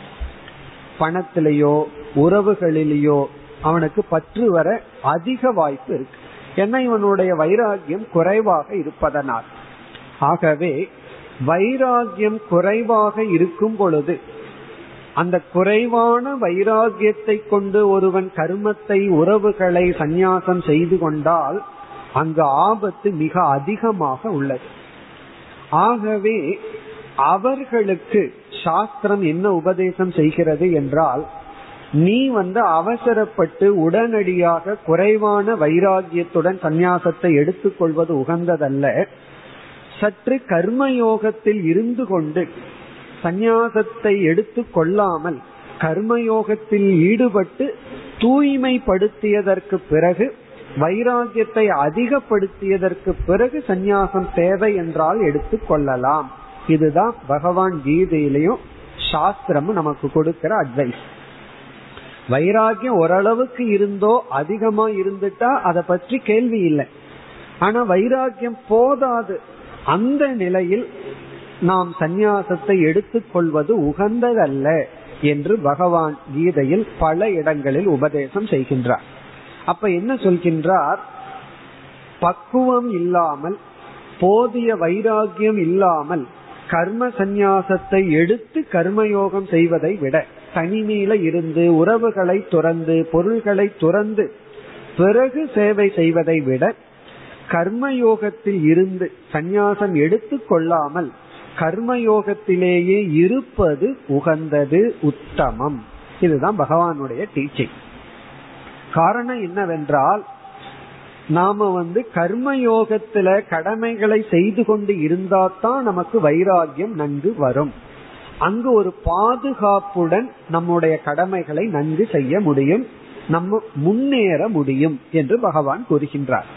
பணத்திலேயோ உறவுகளிலேயோ அவனுக்கு பற்று வர அதிக வாய்ப்பு இருக்கு. ஏன்னா இவனுடைய வைராகியம் குறைவாக இருப்பதனால். ஆகவே வைராகியம் குறைவாக இருக்கும் பொழுது அந்த குறைவான வைராகியத்தை கொண்டு ஒருவன் கர்மத்தை உறவுகளை சந்நியாசம் செய்து கொண்டால் அங்கு ஆபத்து மிக அதிகமாக உள்ளது. ஆகவே அவர்களுக்கு சாஸ்திரம் என்ன உபதேசம் செய்கிறது என்றால் நீ வந்து அவசரப்பட்டு உடனடியாக குறைவான வைராகியத்துடன் சந்நியாசத்தை எடுத்துக்கொள்வது உகந்ததல்ல. சற்று கர்மயோகத்தில் இருந்து கொண்டு சந்நியாசத்தை எடுத்து கொள்ளாமல் கர்மயோகத்தில் ஈடுபட்டு தூய்மைப்படுத்தியதற்கு பிறகு வைராகியத்தை அதிகப்படுத்தியதற்கு பிறகு சந்நியாசம் தேவை என்றால் எடுத்துக் கொள்ளலாம். இதுதான் பகவான் கீதையிலையும் சாஸ்திரமும் நமக்கு கொடுக்கிற அட்வைஸ் வைராகியம் ஓரளவுக்கு இருந்தோ அதிகமா இருந்துட்டா அதை பற்றி கேள்வி இல்லை. ஆனா வைராகியம் போதாது. அந்த நிலையில் நாம் சந்நியாசத்தை எடுத்துக்கொள்வது உகந்ததல்ல என்று பகவான் கீதையில் பல இடங்களில் உபதேசம் செய்கின்றார். அப்ப என்ன சொல்கின்றார்? பக்குவம் இல்லாமல் போதிய வைராகியம் இல்லாமல் கர்ம சந்நியாசத்தை எடுத்து கர்மயோகம் செய்வதை விட தனிமையில இருந்து உறவுகளை துறந்து பொருள்களை துறந்து பிறகு சேவை செய்வதை விட கர்மயோகத்தில் இருந்து சந்நியாசம் எடுத்து கொள்ளாமல் கர்மயோகத்திலேயே இருப்பது உகந்தது உத்தமம். இதுதான் பகவானுடைய டீச்சிங் காரணம் என்னவென்றால் நாம வந்து கர்மயோகத்துல கடமைகளை செய்து கொண்டு இருந்தா தான் நமக்கு வைராகியம் நன்கு வரும். அங்கு ஒரு பாதுகாப்புடன் நம்முடைய கடமைகளை நன்கு செய்ய முடியும். நம்ம முன்னேற முடியும் என்று பகவான் கூறுகின்றார்.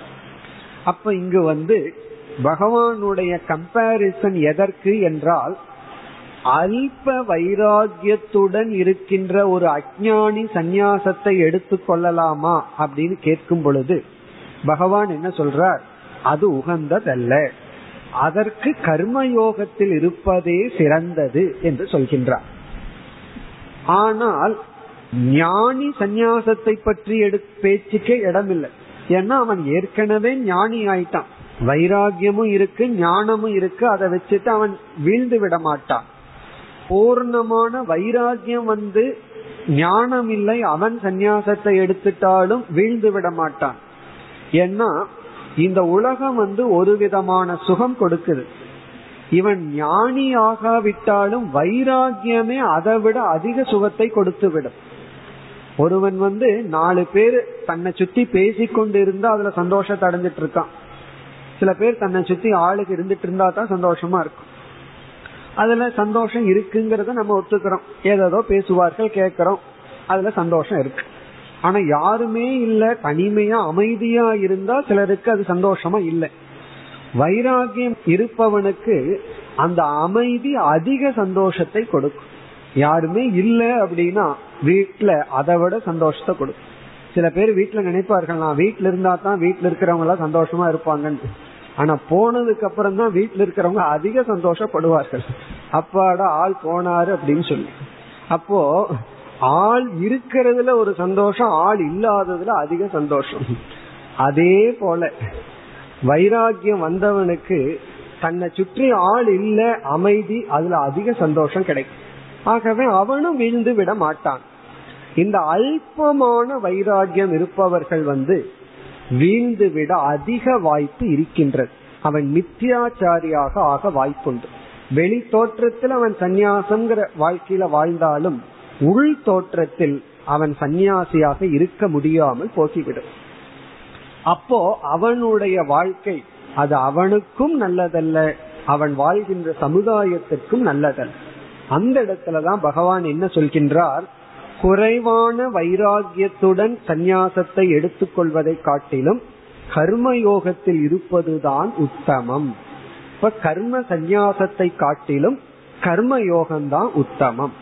அப்ப இங்கு வந்து பகவானுடைய கம்பாரிசன் எதற்கு என்றால் அல்ப வைராகியத்துடன் இருக்கின்ற ஒரு அஜானி சந்நியாசத்தை எடுத்துக்கொள்ளலாமா அப்படின்னு கேட்கும் பொழுது பகவான் என்ன சொல்றார்? அது உகந்ததல்ல. அதற்கு கர்மயோகத்தில் இருப்பதே சிறந்தது என்று சொல்கின்றார். ஆனால் ஞானி சந்நியாசத்தை பற்றி எடு பேச்சுக்கே இடமில்லை. ஏன்னா அவன் ஏற்கனவே ஞானி ஆயிட்டான் வைராகியமும் இருக்கு ஞானமும் இருக்கு. அதை வச்சுட்டு அவன் வீழ்ந்து விட மாட்டான். பூர்ணமான வைராகியம் வந்து ஞானம் இல்லை அவன் சந்நியாசத்தை எடுத்துட்டாலும் வீழ்ந்து விட மாட்டான். ஏன்னா இந்த உலகம் வந்து ஒரு விதமான சுகம் கொடுக்குது. இவன் ஞானி ஆகாவிட்டாலும் வைராகியமே அதை விட அதிக சுகத்தை கொடுத்து விடும். ஒருவன் வந்து நாலு பேர் தன்னை சுத்தி பேசிக்கொண்டு இருந்தா அதுல சந்தோஷத்தை அடைஞ்சிட்டு இருக்கான். சில பேர் தன்னை சுத்தி ஆளுக்கு இருந்துட்டு இருந்தா தான் சந்தோஷமா இருக்கும். அதுல சந்தோஷம் இருக்குங்கிறத நம்ம ஒத்துக்கிறோம். ஏதோ பேசுவார்கள் கேட்கிறோம். அதுல சந்தோஷம் இருக்கு. ஆனா யாருமே இல்ல தனிமையா அமைதியா இருந்தா சிலருக்கு அது சந்தோஷமா இல்லை. வைராகியம் இருப்பவனுக்கு அந்த அமைதி அதிக சந்தோஷத்தை கொடுக்கும். யாருமே இல்ல அப்படின்னா வீட்டுல அதை விட சந்தோஷத்தை கொடுக்கும். சில பேர் வீட்டுல நினைப்பார்கள் நான் வீட்டுல இருந்தா தான் வீட்டுல இருக்கிறவங்க எல்லாம் சந்தோஷமா இருப்பாங்கன்னு ஆனா போனதுக்கு அப்புறம் தான் வீட்டுல இருக்கிறவங்க அதிக சந்தோஷப்படுவார்கள். அப்பாடா ஆள் போனாரு அப்படின்னு சொல்லி. அப்போ ஆள் இருக்கிறதுல ஒரு சந்தோஷம் ஆள் இல்லாததுல அதிக சந்தோஷம். அதே போல வைராகியம் வந்தவனுக்கு தன்னை சுற்றி ஆள் இல்ல அமைதி அதுல அதிக சந்தோஷம் கிடைக்கும். ஆகவே அவனும் வீழ்ந்து விட மாட்டான். இந்த அல்பமான வைராகியம் இருப்பவர்கள் வந்து வீழ்ந்து விட அதிக வாய்ப்பு இருக்கின்றது. அவன் மித்தியாச்சாரியாக ஆக வாய்ப்புண்டு. வெளி தோற்றத்தில் அவன் சந்நியாசங்கிற வாழ்க்கையில வாழ்ந்தாலும் உள் தோற்றத்தில் அவன் சந்நியாசியாக இருக்க முடியாமல் போகிவிடும் அப்போ அவனுடைய வாழ்க்கை அது அவனுக்கும் நல்லதல்ல அவன் வாழ்கின்ற சமுதாயத்திற்கும் நல்லதல்ல. அந்த இடத்துலதான் பகவான் என்ன சொல்கின்றார்? குறைவான வைராகியத்துடன் சந்நியாசத்தை எடுத்துக்கொள்வதை காட்டிலும் கர்மயோகத்தில் இருப்பதுதான் உத்தமம். இப்ப கர்ம சந்நியாசத்தை காட்டிலும் கர்ம யோகம்தான் உத்தமம்.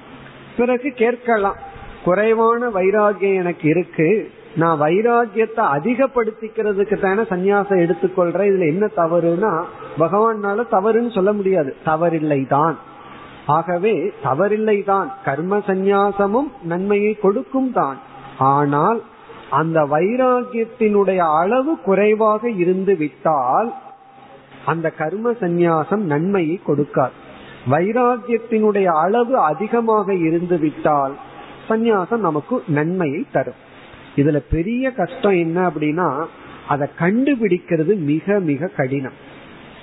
பிறகு கேட்கலாம் குறைவான வைராகியம் எனக்கு இருக்கு நான் வைராகியத்தை அதிகப்படுத்திக்கிறதுக்கு தானே சந்நியாசம் எடுத்துக்கொள்றேன் இதுல என்ன தவறுனா பகவானால தவறுன்னு சொல்ல முடியாது. தவறில்லை தான் ஆகவே தவறில்லை தான் கர்ம சந்நியாசமும் நன்மையை கொடுக்கும் தான். ஆனால் அந்த வைராகியத்தினுடைய அளவு குறைவாக இருந்து விட்டால் அந்த கர்ம சந்நியாசம் நன்மையை கொடுக்காது. வைராகியத்தினுடைய அளவு அதிகமாக இருந்து விட்டால் சந்நியாசம் நமக்கு நன்மையை தரும். இதுல பெரிய கஷ்டம் என்ன அப்படின்னா அதை கண்டுபிடிக்கிறது மிக மிக கடினம்.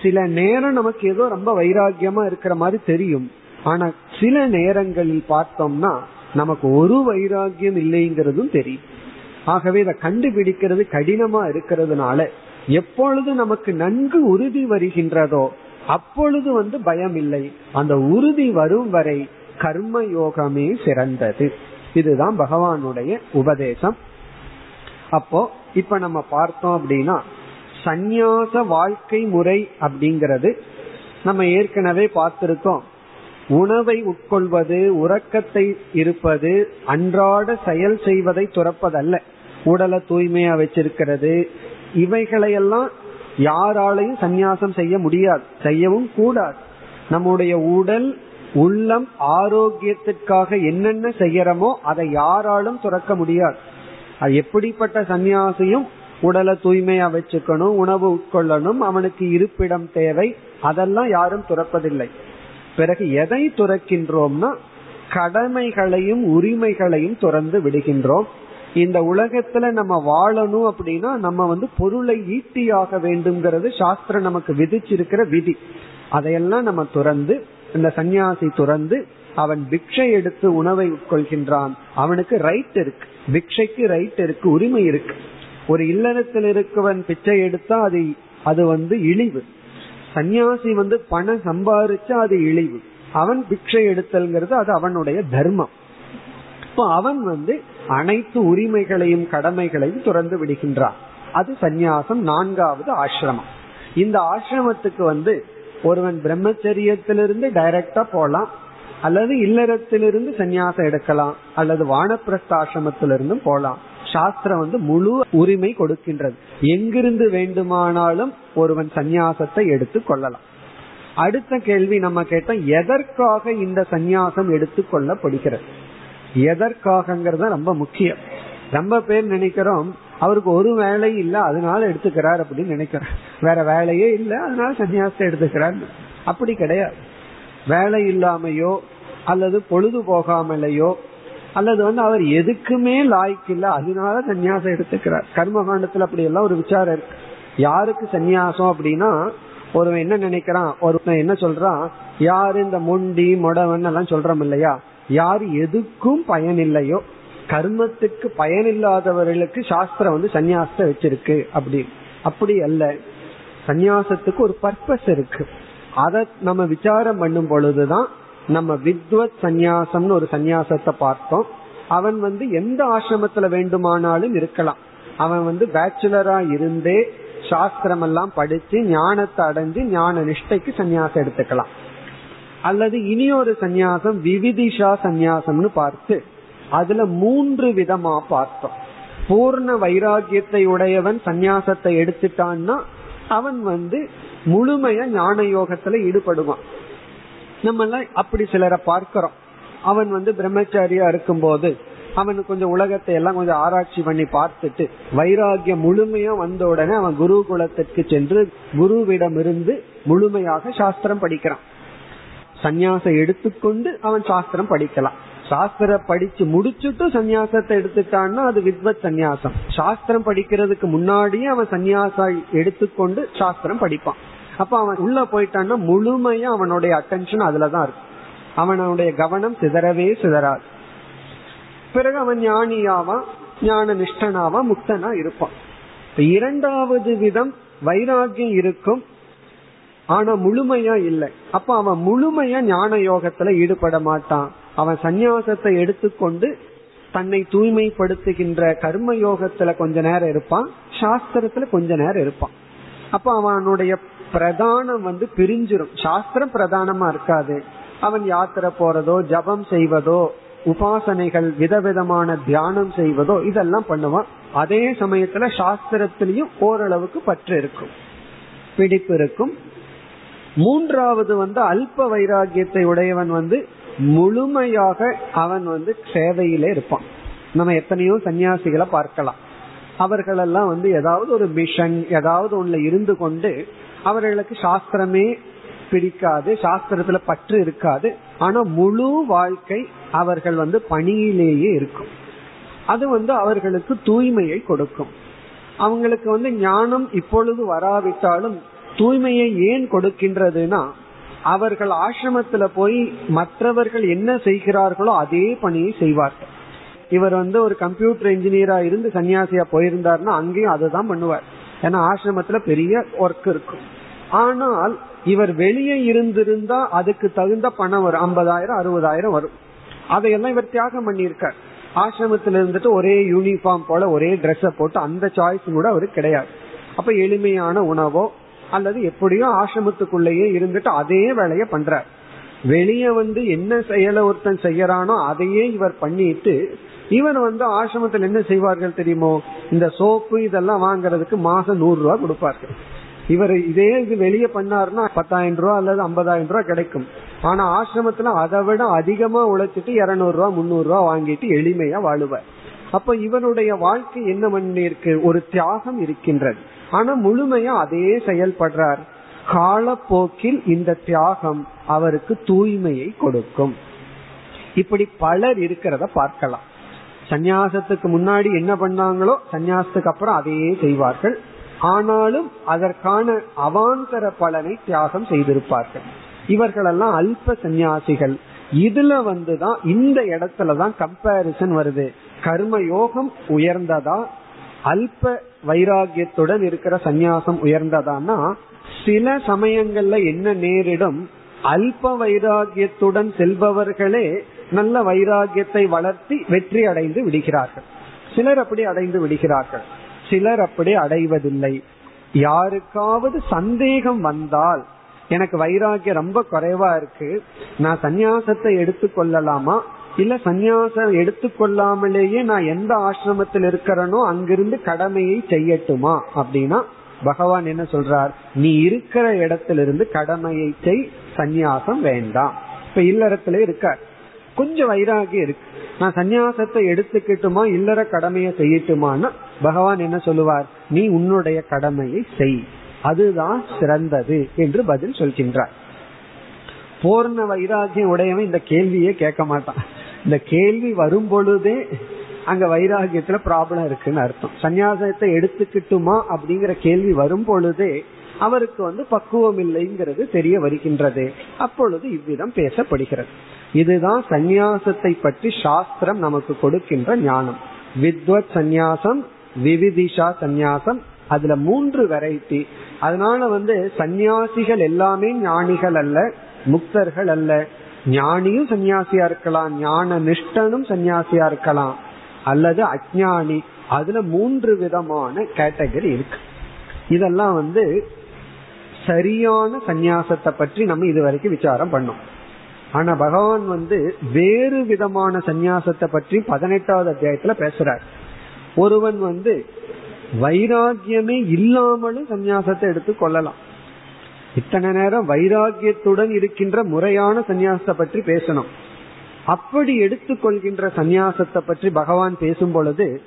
சில நேரம் நமக்கு ஏதோ ரொம்ப வைராகியமா இருக்கிற மாதிரி தெரியும். ஆனா சில நேரங்களில் பார்த்தோம்னா நமக்கு ஒரு வைராகியம் இல்லைங்கிறதும் தெரியும். ஆகவே இதை கண்டுபிடிக்கிறது கடினமா இருக்கிறதுனால எப்பொழுது நமக்கு நன்கு உறுதி வருகின்றதோ அப்பொழுது வந்து பயம் இல்லை அந்த உறுதி வரும் வரை கர்ம யோகமே சிறந்தது. இதுதான் பகவானுடைய உபதேசம். அப்போ இப்ப நம்ம பார்த்தோம் அப்படின்னா சந்நியாச வாழ்க்கை முறை அப்படிங்கிறது நம்ம ஏற்கனவே பார்த்திருக்கோம். உணவை உட்கொள்வது உறக்கத்தை இருப்பது அன்றாட செயல் செய்வதை துறப்பதல்ல. உடலை தூய்மையா வச்சிருக்கிறது. இவைகளையெல்லாம் யாராலையும் சந்நியாசம் செய்ய முடியாது செய்யவும் கூடாது. நம்முடைய உடல் உள்ளம் ஆரோக்கியத்திற்காக என்னென்ன செய்யறோமோ அதை யாராலும் துறக்க முடியாது. அது எப்படிப்பட்ட சன்னியாசியும் உடலை தூய்மையா வச்சுக்கணும் உணவு உட்கொள்ளணும் அவனுக்கு இருப்பிடம் தேவை அதெல்லாம் யாரும் துறப்பதில்லை. பிறகு எதை துறக்கின்றோம்னா கடமைகளையும் உரிமைகளையும் துறந்து விடுகின்றோம். இந்த உலகத்துல நம்ம வாழணும் அப்படின்னா நம்ம வந்து பொருளை ஈட்டியாக வேண்டும்ங்கிறது சாஸ்திரம் நமக்கு விதிச்சிருக்கிற விதி. அதையெல்லாம் நம்ம துறந்து இந்த சன்னியாசி துறந்து அவன் பிக்ஷை எடுத்து உணவை உட்கொள்கின்றான். அவனுக்கு ரைட் இருக்கு. பிக்ஷைக்கு ரைட் இருக்கு உரிமை இருக்கு. ஒரு இல்லறத்தில் இருக்கவன் பிச்சை எடுத்தா அது அது வந்து இழிவு. சன்னியாசி வந்து பணம் சம்பாரிச்சா அது இழிவு. அவன் பிக்ஷை எடுத்தல்ங்கிறது அது அவனுடைய தர்மம். இப்போ அவன் வந்து அனைத்து உரிமைகளையும் கடமைகளையும் துறந்து விடுகின்றான். அது சந்நியாசம் நான்காவது ஆசிரமம். இந்த ஆசிரமத்துக்கு வந்து ஒருவன் பிரம்மச்சரியத்திலிருந்து டைரக்டா போலாம் அல்லது இல்லறத்திலிருந்து சந்நியாசம் எடுக்கலாம் அல்லது வானப்பிரஸ்த ஆசிரமத்திலிருந்தும் போலாம். சாஸ்திரம் வந்து முழு உரிமை கொடுக்கின்றது. எங்கிருந்து வேண்டுமானாலும் ஒருவன் சந்நியாசத்தை எடுத்து கொள்ளலாம். அடுத்த கேள்வி நம்ம கேட்டோம் எதற்காக இந்த சந்நியாசம் எடுத்துக்கொள்ளப்படுகிறது எதற்காகங்கிறது ரொம்ப முக்கியம். ரொம்ப பேர் நினைக்கிறோம் அவருக்கு ஒரு வேலை இல்ல அதனால எடுத்துக்கிறார் அப்படின்னு நினைக்கிறேன் வேற வேலையே இல்ல அதனால சன்னியாசத்தை எடுத்துக்கிறார். அப்படி கிடையாது. வேலை இல்லாமையோ அல்லது பொழுது போகாமலையோ அல்லது வந்து அவர் எதுக்குமே லாய்க்கு இல்ல. அதனால சன்னியாசம் எடுத்துக்கிறார். கர்மகாண்டத்துல அப்படி எல்லாம் ஒரு விசாரம் இருக்கு. யாருக்கு சன்னியாசம் அப்படின்னா ஒருவன் என்ன நினைக்கிறான்? ஒருவன் என்ன சொல்றான்? யாரு இந்த முண்டி மொடவன் எல்லாம் சொல்றோம் இல்லையா? யார் எதுக்கும் பயன் இல்லையோ கர்மத்துக்கு பயனில்லாதவர்களுக்கு சாஸ்திரம் வந்து சந்நியாசத்தை வச்சிருக்கு அப்படி. அப்படி அல்ல. சந்நியாசத்துக்கு ஒரு பர்பஸ் இருக்கு. அதை நம்ம விசாரம் பண்ணும் பொழுதுதான் நம்ம வித்வத் சந்நியாசம்னு ஒரு சந்நியாசத்தை பார்த்தோம். அவன் வந்து எந்த ஆசிரமத்துல வேண்டுமானாலும் இருக்கலாம். அவன் வந்து பேச்சுலரா இருந்தே சாஸ்திரம் எல்லாம் படிச்சு ஞானத்தை அடைஞ்சு ஞான நிஷ்டைக்கு சன்னியாசம் எடுத்துக்கலாம். அல்லது இனி ஒரு சந்நியாசம் விவிதிஷா சந்நியாசம்னு பார்த்து அதுல மூன்று விதமா பார்த்தோம். பூர்ண வைராகியத்தை உடையவன் சந்நியாசத்தை எடுத்துட்டான்னா அவன் வந்து முழுமைய ஞான யோகத்துல ஈடுபடுவான். நம்ம எல்லாம் அப்படி சிலரை பார்க்கிறோம். அவன் வந்து பிரம்மச்சாரியா இருக்கும் போது அவன் கொஞ்சம் உலகத்தை எல்லாம் கொஞ்சம் ஆராய்ச்சி பண்ணி பார்த்துட்டு வைராகியம் முழுமையா வந்த உடனே அவன் குரு குலத்திற்கு சென்று குருவிடம் இருந்து முழுமையாக சாஸ்திரம் படிக்கிறான். சந்நியாசம் எடுத்துக்கொண்டு அவன் சாஸ்திரம் படிக்கலாம். சாஸ்திர படிச்சு முடிச்சுட்டு சந்நியாசத்தை எடுத்துட்டான்னா அது வித்வத் சந்நியாசம். சாஸ்திரம் படிக்கிறதுக்கு முன்னாடியே அவன் சந்நியாசம் எடுத்துக்கொண்டு சாஸ்திரம் படிப்பான். அப்ப அவன் உள்ள போயிட்டான்னா முழுமையா அவனுடைய அட்டென்ஷன் அதுலதான் இருக்கும் அவனுடைய கவனம் சிதறவே சிதறாது. பிறகு அவன் ஞானியாவா ஞான நிஷ்டனாவா முக்தனா இருப்பான். இரண்டாவது விதம் வைராகியம் இருக்கும் ஆனா முழுமையா இல்லை. அப்ப அவன் முழுமையா ஞான யோகத்துல ஈடுபட மாட்டான். அவன் சந்நியாசத்தை எடுத்துக்கொண்டு தன்னை தூய்மைப்படுத்துகின்ற கர்ம யோகத்துல கொஞ்ச நேரம் இருப்பான் சாஸ்திரத்துல கொஞ்ச நேரம் இருப்பான். அப்ப அவனுடைய பிரதானம் வந்து பிரிஞ்சிரும். சாஸ்திரம் பிரதானமா இருக்காது. அவன் யாத்திரை போறதோ ஜபம் செய்வதோ உபாசனைகள் விதவிதமான தியானம் செய்வதோ இதெல்லாம் பண்ணுவான். அதே சமயத்துல சாஸ்திரத்திலையும் ஓரளவுக்கு பற்று இருக்கும். பிடிப்பு இருக்கும். மூன்றாவது வந்து அல்ப வைராகியத்தை உடையவன் வந்து முழுமையாக அவன் வந்து சேவையிலே இருப்பான். நம்ம எத்தனையோ சன்னியாசிகளை பார்க்கலாம். அவர்களெல்லாம் வந்து ஏதாவது ஒரு மிஷன் ஏதாவது ஒண்ணுல இருந்து கொண்டு அவர்களுக்கு சாஸ்திரமே பிடிக்காது சாஸ்திரத்துல பற்று இருக்காது. ஆனா முழு வாழ்க்கை அவர்கள் வந்து பணியிலேயே இருக்கும். அது வந்து அவர்களுக்கு தூய்மையை கொடுக்கும். அவங்களுக்கு வந்து ஞானம் இப்பொழுது வராவிட்டாலும் தூய்மையை ஏன் கொடுக்கின்றதுன்னா அவர்கள் ஆசிரமத்துல போய் மற்றவர்கள் என்ன செய்கிறார்களோ அதே பணியை செய்வார்கள். இவர் வந்து ஒரு கம்ப்யூட்டர் இன்ஜினியரா இருந்து சன்னியாசியா போயிருந்தாருன்னா அங்கேயும் அதுதான் பண்ணுவார். ஏன்னா ஆசிரமத்துல பெரிய ஒர்க் இருக்கும். ஆனால் இவர் வெளியே இருந்திருந்தா அதுக்கு தகுந்த பணம் வரும். ஐம்பதாயிரம் அறுபதாயிரம் வரும். அதையெல்லாம் இவர் தியாகம் பண்ணியிருக்கார். ஆசிரமத்துல இருந்துட்டு ஒரே யூனிஃபார்ம் போல ஒரே ட்ரெஸ்ஸ போட்டு அந்த சாய்ஸ் கூட அவருக்கு கிடையாது. அப்ப எளிமையான உணவோ அல்லது எப்படியோ ஆசிரமத்துக்குள்ளேயே இருந்துட்டு அதே வேலைய பண்றார். வெளியே வந்து என்ன செயலை ஒருத்தன் செய்யறானோ அதையே இவர் பண்ணிட்டு இவர் வந்து ஆசிரமத்தில் என்ன செய்வார்கள் தெரியுமோ? இந்த சோப்பு இதெல்லாம் வாங்குறதுக்கு மாசம் நூறு ரூபா கொடுப்பார்கள். இவர் இதே இது வெளியே பண்ணாருன்னா பத்தாயிரம் ரூபா அல்லது ஐம்பதாயிரம் ரூபாய் கிடைக்கும். ஆனா ஆசிரமத்துல அதை விட அதிகமா உழைச்சிட்டு இருநூறு ரூபா முன்னூறு ரூபா வாங்கிட்டு எளிமையா வாழுவார். அப்ப இவனுடைய வாழ்க்கை என்ன பண்ணிருக்கு ஒரு தியாகம் இருக்கின்றது. ஆனா முழுமையா அதே செயல்படுறார். காலப்போக்கில் இந்த தியாகம் அவருக்கு தூய்மையை கொடுக்கும். இப்படி பலர் இருக்கிறத பார்க்கலாம். சந்நியாசத்துக்கு முன்னாடி என்ன பண்ணாங்களோ சந்நியாசத்துக்கு அப்புறம் அதையே செய்வார்கள். ஆனாலும் அதற்கான அவாந்தர பலனை தியாகம் செய்திருப்பார்கள். இவர்களெல்லாம் அல்ப சந்நியாசிகள். இதுல வந்துதான் இந்த இடத்துலதான் கம்பாரிசன் வருது. கர்ம யோகம் உயர்ந்ததா? அல்ப வைராகியத்துடன் இருக்கிற சந்நியாசம் உயர்ந்ததான்னா சில சமயங்கள்ல என்ன நேரிடும்? அல்ப வைராகியத்துடன் செல்பவர்களே நல்ல வைராகியத்தை வளர்த்தி வெற்றி அடைந்து விடுகிறார்கள். சிலர் அப்படி அடைந்து விடுகிறார்கள். சிலர் அப்படி அடைவதில்லை. யாருக்காவது சந்தேகம் வந்தால் எனக்கு வைராகியம் ரொம்ப குறைவா இருக்கு நான் சந்நியாசத்தை எடுத்துக்கொள்ளலாமா? இல்ல சந்நியாசம் எடுத்துக்கொள்ளாமலேயே நான் எந்த ஆசிரமத்தில் இருக்கிறனோ அங்கிருந்து கடமையை செய்யட்டுமா? அப்படின்னா பகவான் என்ன சொல்றார்? நீ இருக்கிற இடத்திலிருந்து கடமையை செய் சந்நியாசம் வேண்டாம். இப்ப இல்லறத்துல இருக்கார். கொஞ்சம் வைராகியம் இருக்கு. நான் சந்நியாசத்தை எடுத்துக்கிட்டுமா இல்லற கடமையை செய்யட்டுமான்னா பகவான் என்ன சொல்லுவார்? நீ உன்னுடைய கடமையை செய். அதுதான் சிறந்தது என்று பதில் சொல்கின்றார். பூர்ண வைராகியம் உடையவன் இந்த கேள்வியே கேட்க மாட்டான். இந்த கேள்வி வரும் பொழுதே அங்க வைராகியத்துல ப்ராப்ளம் இருக்குன்னு அர்த்தம். சன்னியாசத்தை எடுத்துக்கிட்டுமா அப்படிங்கிற கேள்வி வரும் பொழுதே அவருக்கு வந்து பக்குவம் இல்லைங்கிறது தெரிய வருகின்றது. அப்பொழுது இவ்விதம் பேசப்படுகிறது. இதுதான் சந்நியாசத்தை பற்றி சாஸ்திரம் நமக்கு கொடுக்கின்ற ஞானம். வித்வத் சந்நியாசம் விவிதிஷா சந்நியாசம் அதுல மூன்று வெரைட்டி அதனால வந்து சந்நியாசிகள் எல்லாமே ஞானிகள் அல்ல முக்தர்கள் அல்ல. ஞானியும் சன்னியாசியா இருக்கலாம் ஞான நிஷ்டனும் சன்னியாசியா இருக்கலாம். அல்லது அஜானி அதுல மூன்று விதமான கேட்டகரி இருக்கு. இதெல்லாம் வந்து சரியான சந்நியாசத்தை பற்றி நம்ம இதுவரைக்கும் விசாரம் பண்ணோம். ஆனா பகவான் வந்து வேறு விதமான சந்நியாசத்தை பற்றி பதினெட்டாவது அத்தியாயத்துல பேசுறார். ஒருவன் வந்து வைராகியமே இல்லாமலும் சந்நியாசத்தை எடுத்து கொள்ளலாம். இத்தனை நேரம் வைராகியத்துடன் இருக்கின்ற முறையான சந்நியாசத்தை பற்றி பேசணும். அப்படி எடுத்துக்கொள்கின்ற சந்நியாசத்தை பற்றி பகவான் பேசும் பொழுது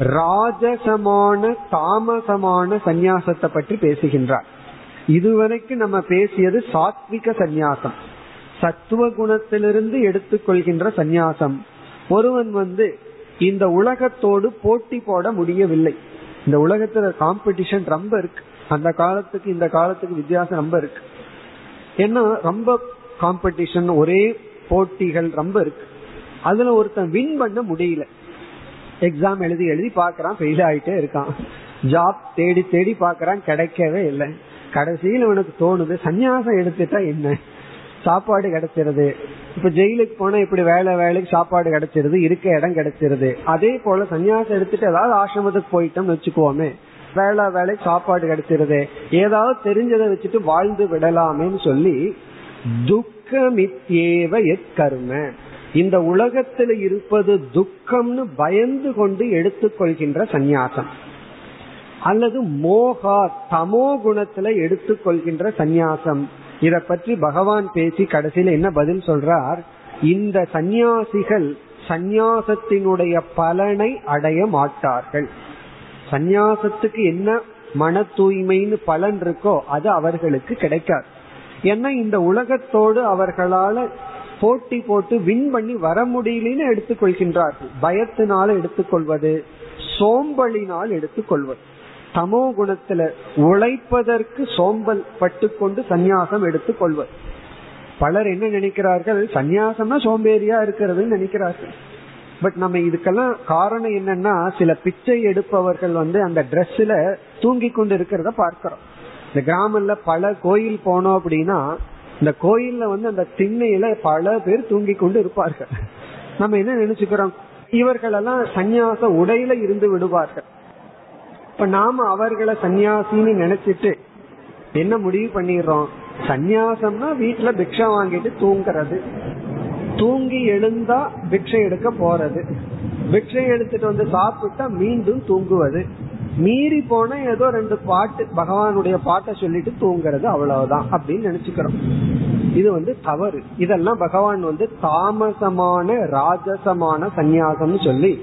ராஜசமான தாமசமான சந்நியாசத்தை பற்றி பேசுகின்றார். இதுவரைக்கும் நம்ம பேசியது சாத்விக சந்நியாசம். சத்துவ குணத்திலிருந்து எடுத்துக்கொள்கின்ற சந்நியாசம். ஒருவன் வந்து இந்த உலகத்தோடு போட்டி போட முடியவில்லை. இந்த உலகத்துல காம்படிஷன் ரொம்ப இருக்கு. அந்த காலத்துக்கு இந்த காலத்துக்கு வித்தியாசம் ரொம்ப இருக்கு. ஏன்னா ரொம்ப காம்படிஷன் ஒரே போட்டிகள் ரொம்ப இருக்கு. அதுல ஒருத்தன் வின் பண்ண முடியல. எக்ஸாம் எழுதி எழுதி பாக்குறான் ஃபெயில் ஆயிட்டே இருக்கான். ஜாப் தேடி தேடி பாக்குறான் கிடைக்கவே இல்லை. கடைசியில் உனக்கு தோணுது சன்னியாசம் எடுத்துட்டா என்ன? சாப்பாடு கிடைச்சிருது. இப்ப ஜெயிலுக்கு போனா இப்படி வேலை வேலைக்கு சாப்பாடு கிடைச்சிருது இருக்க இடம் கிடைச்சிருது. அதே போல சன்னியாசம் எடுத்துட்டு ஏதாவது ஆசிரமத்துக்கு போயிட்டோம்னு வச்சுக்கோமே வேலை வேலைக்கு சாப்பாடு கிடைச்சிருது. ஏதாவது தெரிஞ்சதை வச்சுட்டு வாழ்ந்து விடலாமேன்னு சொல்லி துக்கமித்தேவ எத்கர்ம இந்த உலகத்துல இருப்பது துக்கம்னு பயந்து கொண்டு எடுத்துக்கொள்கின்ற சந்நியாசம் அல்லது மோகா தமோ குணத்துல எடுத்துக்கொள்கின்ற சந்நியாசம் இத பற்றி பகவான் பேசி கடைசியில என்ன பதில் சொல்றார்? இந்த சந்நியாசிகள் சந்நியாசத்தினுடைய பலனை அடைய மாட்டார்கள். சந்நியாசத்துக்கு என்ன மன தூய்மைன்னு பலன் இருக்கோ அது அவர்களுக்கு கிடைக்காது. ஏன்னா இந்த உலகத்தோடு அவர்களால போட்டி போட்டு வின் பண்ணி வர முடியலன்னு எடுத்துக்கொள்கின்றார்கள். பயத்தினால எடுத்துக்கொள்வது சோம்பலினால் எடுத்துக்கொள்வது. தமோ குணத்துல உழைப்பதற்கு சோம்பல் பட்டு கொண்டு சந்நியாசம் எடுத்துக்கொள்வது பலர் என்ன நினைக்கிறார்கள்? சந்நியாசம்னா சோம்பேறியா இருக்கிறதுன்னு நினைக்கிறார்கள். பட் நம்ம இதுக்கெல்லாம் காரணம் என்னன்னா சில பிச்சை எடுப்பவர்கள் வந்து அந்த ட்ரெஸ்ல தூங்கி கொண்டு இருக்கிறத பார்க்கிறோம். இந்த கிராமம்ல பல கோயில் போனோம் அப்படின்னா இந்த கோயில்ல வந்து அந்த திண்ணையில பல பேர் தூங்கி கொண்டு இருப்பார்கள். நம்ம என்ன நினைச்சுக்கிறோம்? இவர்கள் எல்லாம் சந்நியாச உடையில இருந்து விடுவார்கள். இப்ப நாம அவர்களை சன்னியாசின்னு நினைச்சிட்டு என்ன முடிவு பண்ணிடுறோம்? சந்நியாசம்னா வீட்டுல பிக்ஷா வாங்கிட்டு தூங்குறது. தூங்கி எழுந்தா பிக்ஷை எடுக்க போறது. பிக்ஷை எடுத்துட்டு வந்து சாப்பிட்டா மீண்டும் தூங்குவது. மீறி போன ஏதோ ரெண்டு பாட்டு பகவானுடைய பாட்டை சொல்லிட்டு தூங்குறது அவ்வளவுதான் அப்படின்னு நினைச்சுக்கிறோம். இது வந்து தவறு. இதெல்லாம் பகவான் வந்து தாமசமான ராஜசமான சந்நியாசம்னு சொல்லி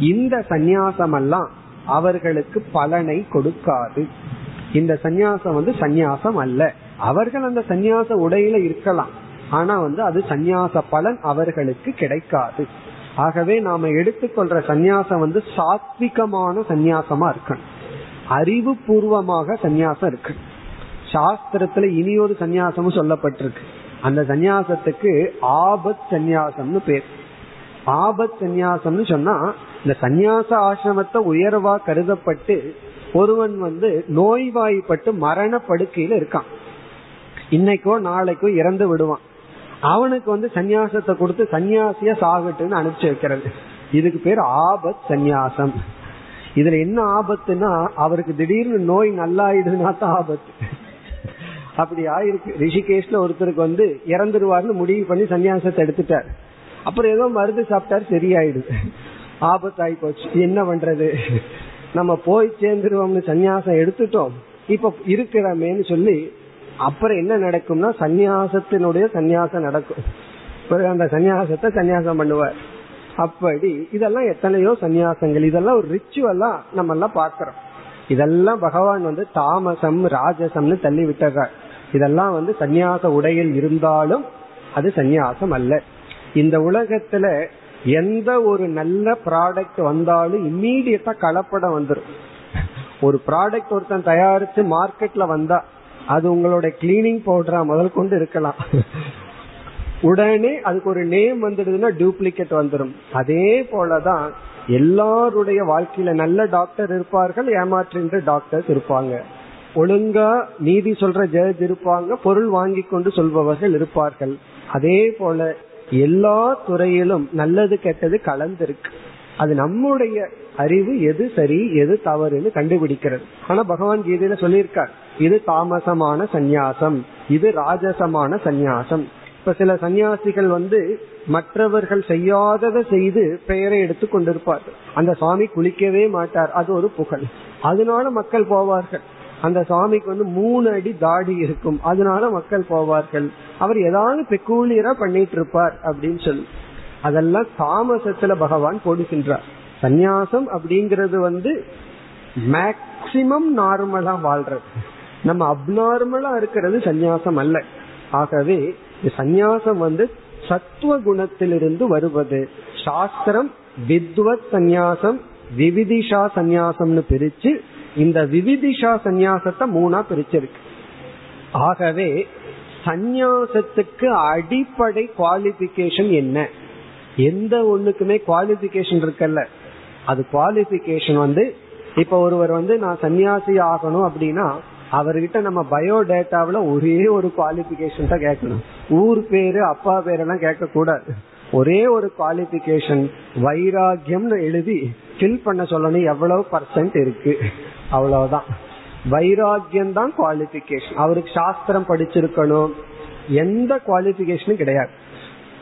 இந்த சந்நியாசம் எல்லாம் அவர்களுக்கு பலனை கொடுக்காது. இந்த சந்நியாசம் வந்து சந்நியாசம் அல்ல. அவர்கள் அந்த சந்நியாச உடையில இருக்கலாம். ஆனா வந்து அது சந்நியாச பலன் அவர்களுக்கு கிடைக்காது. ஆகவே நாம எடுத்துக்கொள்ற சந்நியாசம் வந்து சாத்விகமான சந்நியாசமா இருக்கணும். அறிவு பூர்வமாக சந்நியாசம் இருக்கு. சாஸ்திரத்துல இனி ஒரு சந்நியாசமும் சொல்லப்பட்டிருக்கு. அந்த சந்நியாசத்துக்கு ஆபத் சந்நியாசம்னு பேர். ஆபத் சந்நியாசம்னு சொன்னா இந்த சந்நியாச ஆசிரமத்தை உயர்வா கருதப்பட்டு ஒருவன் வந்து நோய்வாய்ப்பட்டு மரண படுக்கையில இருக்கான். இன்னைக்கோ நாளைக்கோ இறந்து விடுவான். அவனுக்கு வந்து சந்நியாசத்தை கொடுத்து சன்னியாசிய சாகட்டுன்னு அனுப்பிச்சு வைக்கிறது. இதுக்கு பேர் ஆபத் சந்நியாசம். இதுல என்ன ஆபத்துன்னா அவருக்கு திடீர்னு நோய் நல்லாயிடுதுன்னா தான் ஆபத்து. அப்படி ஆயிருக்கு. ரிஷிகேஷ்ல ஒருத்தருக்கு வந்து இறந்துருவார்னு முடிவு பண்ணி சன்னியாசத்தை எடுத்துட்டார். அப்புறம் ஏதோ மருந்து சாப்பிட்டாரு சரியாயிடுது. ஆபத்தாயி போச்சு என்ன பண்றது? நம்ம போய் சேர்ந்துருவோம்னு சன்னியாசம் எடுத்துட்டோம். இப்ப இருக்கிறமேன்னு சொல்லி அப்புறம் என்ன நடக்கும்னா சந்நியாசத்தினுடைய சன்னியாசம் நடக்கும். பிறகு அந்த சன்னியாசத்தை சன்னியாசம் பண்ணுவார். அப்படி இதெல்லாம் எத்தனையோ சந்நியாசங்கள். இதெல்லாம் ஒரு ரிச்சுவலா நம்ம எல்லாம் பாக்குறோம் இதெல்லாம் பகவான் வந்து தாமசம் ராஜசம்னு தள்ளி விட்டுறார். இதெல்லாம் வந்து சந்நியாச உடையில் இருந்தாலும் அது சந்நியாசம் அல்ல. இந்த உலகத்துல எந்த ஒரு நல்ல ப்ராடக்ட் வந்தாலும் இம்மீடியட்டா கலப்படம் வந்துடும் ஒரு ப்ராடக்ட் ஒருத்தன் தயாரிச்சு மார்க்கெட்ல வந்தா அது உங்களோட கிளீனிங் பவுடரா முதல் கொண்டு இருக்கலாம். உடனே அதுக்கு ஒரு நேம் வந்துடுதுன்னா டூப்ளிகேட் வந்துடும் அதே போலதான் எல்லாருடைய வாழ்க்கையில நல்ல டாக்டர் இருப்பார்கள் ஏமாற்றுகின்ற டாக்டர்ஸ் இருப்பாங்க. ஒழுங்கா நீதி சொல்ற ஜட்ஜ் இருப்பாங்க பொருள் வாங்கி கொண்டு சொல்பவர்கள் இருப்பார்கள். அதே போல எல்லா துறையிலும் நல்லது கெட்டது கலந்திருக்கு. அது நம்முடைய அறிவு எது சரி எது தவறுன்னு கண்டுபிடிக்கிறது. ஆனா பகவான் கீதையில சொல்லியிருக்கார் இது தாமசமான சந்நியாசம் இது ராஜசமான சந்நியாசம். இப்ப சில சன்னியாசிகள் வந்து மற்றவர்கள் செய்யாததை செய்து பெயரை எடுத்து கொண்டிருப்பார்கள். அந்த சுவாமி குளிக்கவே மாட்டார் அது ஒரு புகழ். அதனால மக்கள் போவார்கள். அந்த சுவாமிக்கு வந்து மூணு அடி தாடி இருக்கும். அதனால மக்கள் போவார்கள். அவர் ஏதாவது பெக்கூலியரா பண்ணிட்டு இருப்பார் அப்படின்னு சொல்லி. அதெல்லாம் தாமசத்துல பகவான் போடுகின்றார். சந்நியாசம் அப்படிங்கறது வந்து மேக்சிமம் நார்மலா வாழ்றது. நம்ம அப்நார்மலா இருக்கிறது சந்நியாசம் அல்ல. ஆகவே சந்நியாசம் வந்து சத்துவ குணத்திலிருந்து வருவது. சாஸ்திரம் வித்வத் சந்நியாசம் விவிதிஷா சந்நியாசம்னு பிரிச்சு இந்த விவிதிஷா சந்நியாசத்தை மூணா பிரிச்சிருக்கு. ஆகவே சந்நியாசத்துக்கு அடிப்படை குவாலிபிகேஷன் என்ன? எந்த ஒண்ணுக்குமே குவாலிபிகேஷன் இருக்கல்ல. அது குவாலிபிகேஷன் வந்து இப்ப ஒருவர் வந்து நான் சன்னியாசி ஆகணும் அப்படின்னா அவர்கிட்ட நம்ம பயோடேட்டாவில ஒரே ஒரு குவாலிபிகேஷன் தான் கேட்கணும். ஊர் பேரு அப்பா பேரெல்லாம் கேட்க கூடாது ஒரே ஒரு குவாலிபிகேஷன் வைராகியம்னு எழுதி ஃபில் பண்ண சொல்லணும் எவ்வளவு பர்சன்ட் இருக்கு. அவ்வளவுதான். வைராகியம் தான் குவாலிபிகேஷன் அவருக்கு சாஸ்திரம் படிச்சிருக்கணும். எந்த குவாலிபிகேஷனும் கிடையாது.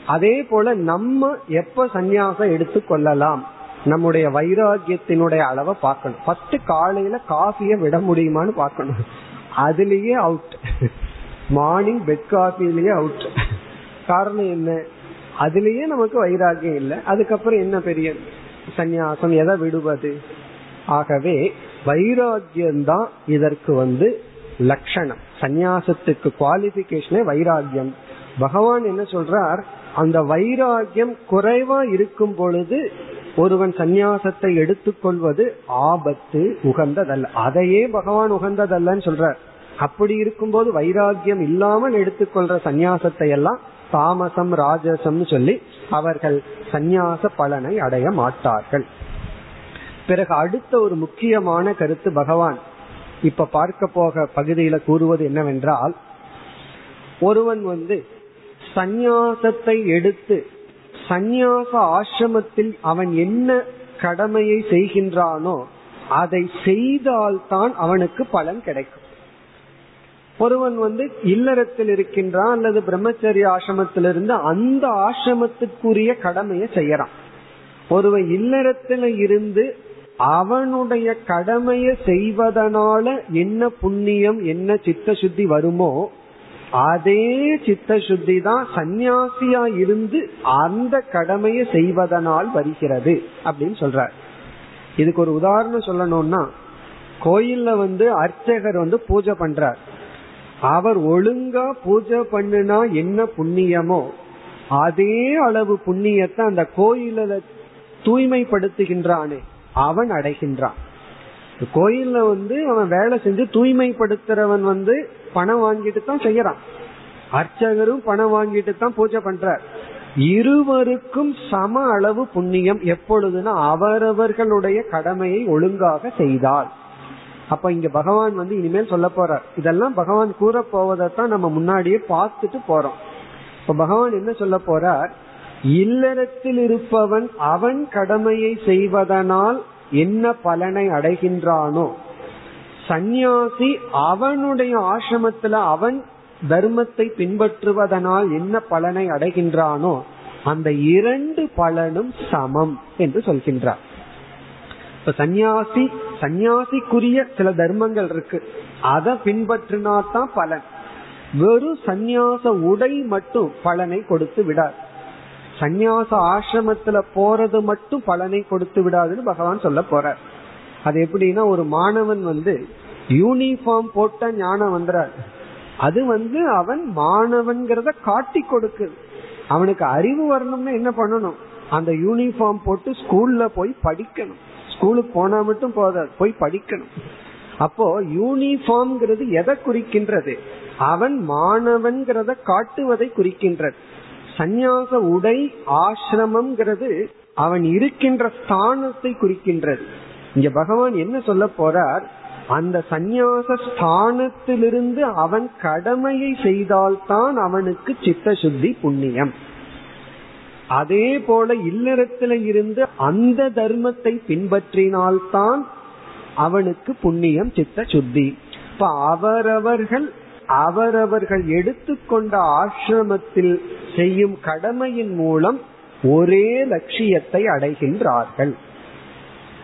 அதே போல நம்ம எப்ப சந்நியாசம் எடுத்து கொள்ளலாம் நம்முடைய வைராகியத்தினுடைய அளவை பார்க்கணும். ஃபர்ஸ்ட் காலையில காஃபிய விட முடியுமான்னு பார்க்கணும். அதுலயே அவுட் மார்னிங் பெட் காஃபிலேயே அவுட் காரணம் என்ன? அதுலயே நமக்கு வைராகியம் இல்லை. அதுக்கப்புறம் என்ன பெரிய சந்நியாசம்? எதை விடுவது? ஆகவே வைராகியம்தான் இதற்கு வந்து லட்சணம். சந்நியாசத்துக்கு குவாலிபிகேஷனே வைராகியம் பகவான் என்ன சொல்றார்? அந்த வைராகியம் குறைவா இருக்கும் பொழுது ஒருவன் சந்நியாசத்தை எடுத்துக்கொள்வது ஆபத்து உகந்ததல்ல. அதையே பகவான் உகந்ததல்லன்னு சொல்றார். அப்படி இருக்கும்போது வைராகியம் இல்லாமல் எடுத்துக்கொள்ற சந்நியாசத்தை எல்லாம் தாமசம் ராஜசம் சொல்லி அவர்கள் சந்நியாச பலனை அடைய மாட்டார்கள். பிறகு அடுத்த ஒரு முக்கியமான கருத்து பகவான் இப்ப பார்க்க போக பகுதியில கூறுவது என்னவென்றால் ஒருவன் வந்து சந்நியாசத்தை எடுத்து சந்நியாச ஆசிரமத்தில் அவன் என்ன கடமையை செய்கின்றானோ அதை செய்தால்தான் அவனுக்கு பலன் கிடைக்கும். ஒருவன் வந்து இல்லறத்தில் இருக்கின்றான் அல்லது பிரம்மச்சரிய ஆசிரமத்திலிருந்து அந்த ஆசிரமத்துக்குரிய கடமையை செய்யறான். ஒருவன் இல்லறத்துல இருந்து அவனுடைய கடமையை செய்வதனால என்ன புண்ணியம் என்ன சித்த சுத்தி வருமோ அதே சித்த சுத்தி தான் சந்நியாசியா இருந்து அந்த கடமையை செய்வதனால் வருகிறது அப்படின்னு சொல்றார். இதுக்கு ஒரு உதாரணம் சொல்லணும்னா கோயில்ல வந்து அர்ச்சகர் வந்து பூஜை பண்றார். அவர் ஒழுங்கா பூஜை பண்ணுனா என்ன புண்ணியமோ அதே அளவு புண்ணியத்தை அந்த கோயில தூய்மைப்படுத்துகின்றானே அவன் அடைகின்றான். கோயில்ல வந்து அவன் வேலை செஞ்சு தூய்மைப்படுத்துறவன் வந்து பணம் வாங்கிட்டு தான் செய்யறான். அர்ச்சகரும் பணம் வாங்கிட்டு தான் பூஜை பண்றார். இருவருக்கும் சம அளவு புண்ணியம் எப்பொழுதுனா அவரவர்களுடைய கடமையை ஒழுங்காக செய்தால். அப்ப இங்க பகவான் வந்து இனிமேல் சொல்ல போறார். இதெல்லாம் பகவான் கூற போவதைத்தான் நம்ம முன்னாடியே பார்த்துட்டு போறோம். இப்ப பகவான் என்ன சொல்ல போறார்? இல்லறத்தில் இருப்பவன் அவன் கடமையை செய்வதனால் என்ன பலனை அடைகின்றானோ சந்நியாசி அவனுடைய ஆசிரமத்துல அவன் தர்மத்தை பின்பற்றுவதனால் என்ன பலனை அடைகின்றானோ அந்த இரண்டு பலனும் சமம் என்று சொல்கின்றார். இப்ப சந்நியாசி சந்நியாசிக்குரிய சில தர்மங்கள் இருக்கு. அதை பின்பற்றினா தான் பலன். வெறும் சந்நியாச உடை மட்டும் பலனை கொடுத்து விடாது. சந்நியாச ஆசிரமத்துல போறது மட்டும் பலனை கொடுத்து விடாதுன்னு பகவான் சொல்ல போறார். அது எப்படின்னா ஒரு மாணவன் வந்து யூனிஃபார்ம் போட்ட ஞானம் வந்துறாரு அது வந்து அவன் மாணவன்கிறத காட்டி கொடுக்குது அவனுக்கு அறிவு வரணும்னு என்ன பண்ணணும்? அந்த யூனிஃபார்ம் போட்டு ஸ்கூல்ல போய் படிக்கணும். ஸ்கூலுக்கு போனா மட்டும் போதாது. போய் படிக்கணும். அப்போ யூனிஃபார்ம்ங்கிறது எதை குறிக்கின்றது? அவன் மாணவன்கிறத காட்டுவதை குறிக்கின்றது. சந்நியாச உடை ஆசிரமம்ங்கிறது அவன் இருக்கின்ற ஸ்தானத்தை குறிக்கின்றது. இங்க பகவான் என்ன சொல்ல போறார்? அந்த சந்நியாச ஸ்தானத்திலிருந்து அவன் கடமையை செய்தால்தான் அவனுக்கு சித்த சுத்தி புண்ணியம். அதே போல இல்லறத்தில இருந்து அந்த தர்மத்தை பின்பற்றினால்தான் அவனுக்கு புண்ணியம் சித்த சுத்தி. இப்ப அவரவர்கள் அவரவர்கள் எடுத்துக்கொண்ட ஆசிரமத்தில் செய்யும் கடமையின் மூலம் ஒரே லட்சியத்தை அடைகின்றார்கள்.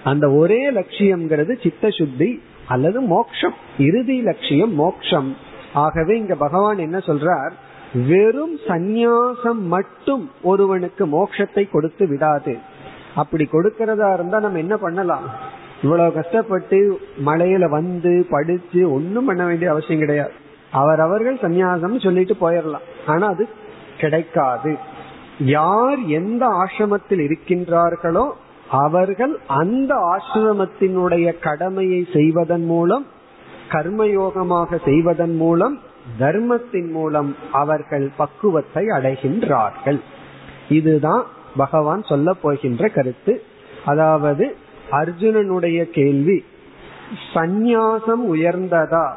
அந்த ஒரே லட்சியம்ங்கிறது சித்த சுத்தி அல்லது மோக்ஷம் இறுதி லட்சியம் மோக்ஷம். ஆகவே இங்க பகவான் என்ன சொல்றார்? வெறும் சந்நியாசம் மட்டும் ஒருவனுக்கு மோட்சத்தை கொடுத்து விடாது. அப்படி கொடுக்கறதா இருந்தா நம்ம என்ன பண்ணலாம்? இவ்வளவு கஷ்டப்பட்டு மலையில வந்து படிச்சு ஒன்னும் பண்ண வேண்டிய அவசியம் கிடையாது. அவரவர்கள் சந்நியாசம் சொல்லிட்டு போயிடலாம் ஆனா அது கிடைக்காது. யார் எந்த ஆசிரமத்தில் இருக்கின்றார்களோ அவர்கள் அந்த ஆசிரமத்தினுடைய கடமையை செய்வதன் மூலம் கர்மயோகமாக செய்வதன் மூலம் தர்மத்தின் மூலம் அவர்கள் பக்குவத்தை அடைகின்றார்கள். இதுதான் பகவான் சொல்ல போகின்ற கருத்து. அதாவது அர்ஜுனனுடைய கேள்வி சந்நியாசம் உயர்ந்ததா?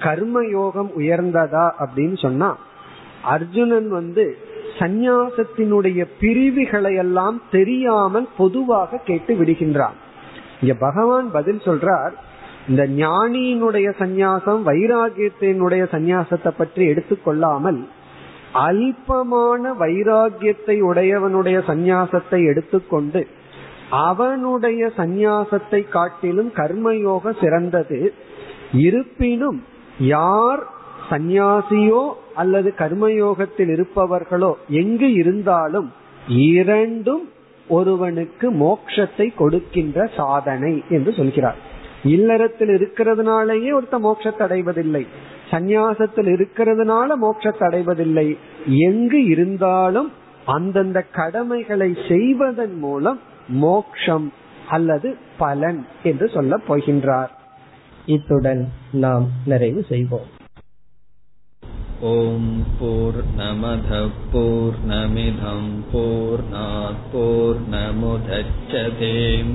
கர்மயோகம் உயர்ந்ததா? அப்படின்னு சொன்னா அர்ஜுனன் வந்து சந்நியாசத்தினுடைய பிரிவுகளை எல்லாம் தெரியாமல் பொதுவாக கேட்டு விடுகின்றான். இங்க பகவான் பதில் சொல்றார் இந்த ஞானியினுடைய சந்நியாசம் வைராகியத்தினுடைய சந்நியாசத்தை பற்றி எடுத்துக்கொள்ளாமல் அல்பமான வைராகியத்தை உடையவனுடைய சந்நியாசத்தை எடுத்துக்கொண்டு அவனுடைய சந்நியாசத்தை காட்டிலும் கர்மயோக சிறந்தது. இருப்பினும் யார் சந்நியாசியோ அல்லது கர்மயோகத்தில் இருப்பவர்களோ எங்கு இருந்தாலும் இரண்டும் ஒருவனுக்கு மோட்சத்தை கொடுக்கின்ற சாதனை என்று சொல்கிறார். இல்லறத்தில் இருக்கிறதுனாலயே ஒருத்த மோட்சத்தை அடைவதில்லை. சந்நியாசத்தில் இருக்கிறதுனால மோட்சத்தை அடைவதில்லை. எங்கு இருந்தாலும் அந்தந்த கடமைகளை செய்வதன் மூலம் மோக்ஷம் அல்லது பலன் என்று சொல்ல போகின்றார். இத்துடன் நாம் நிறைவு செய்வோம். ஓம் போர் நமத போர் நமிதம் போர் நமுதச்சதேம்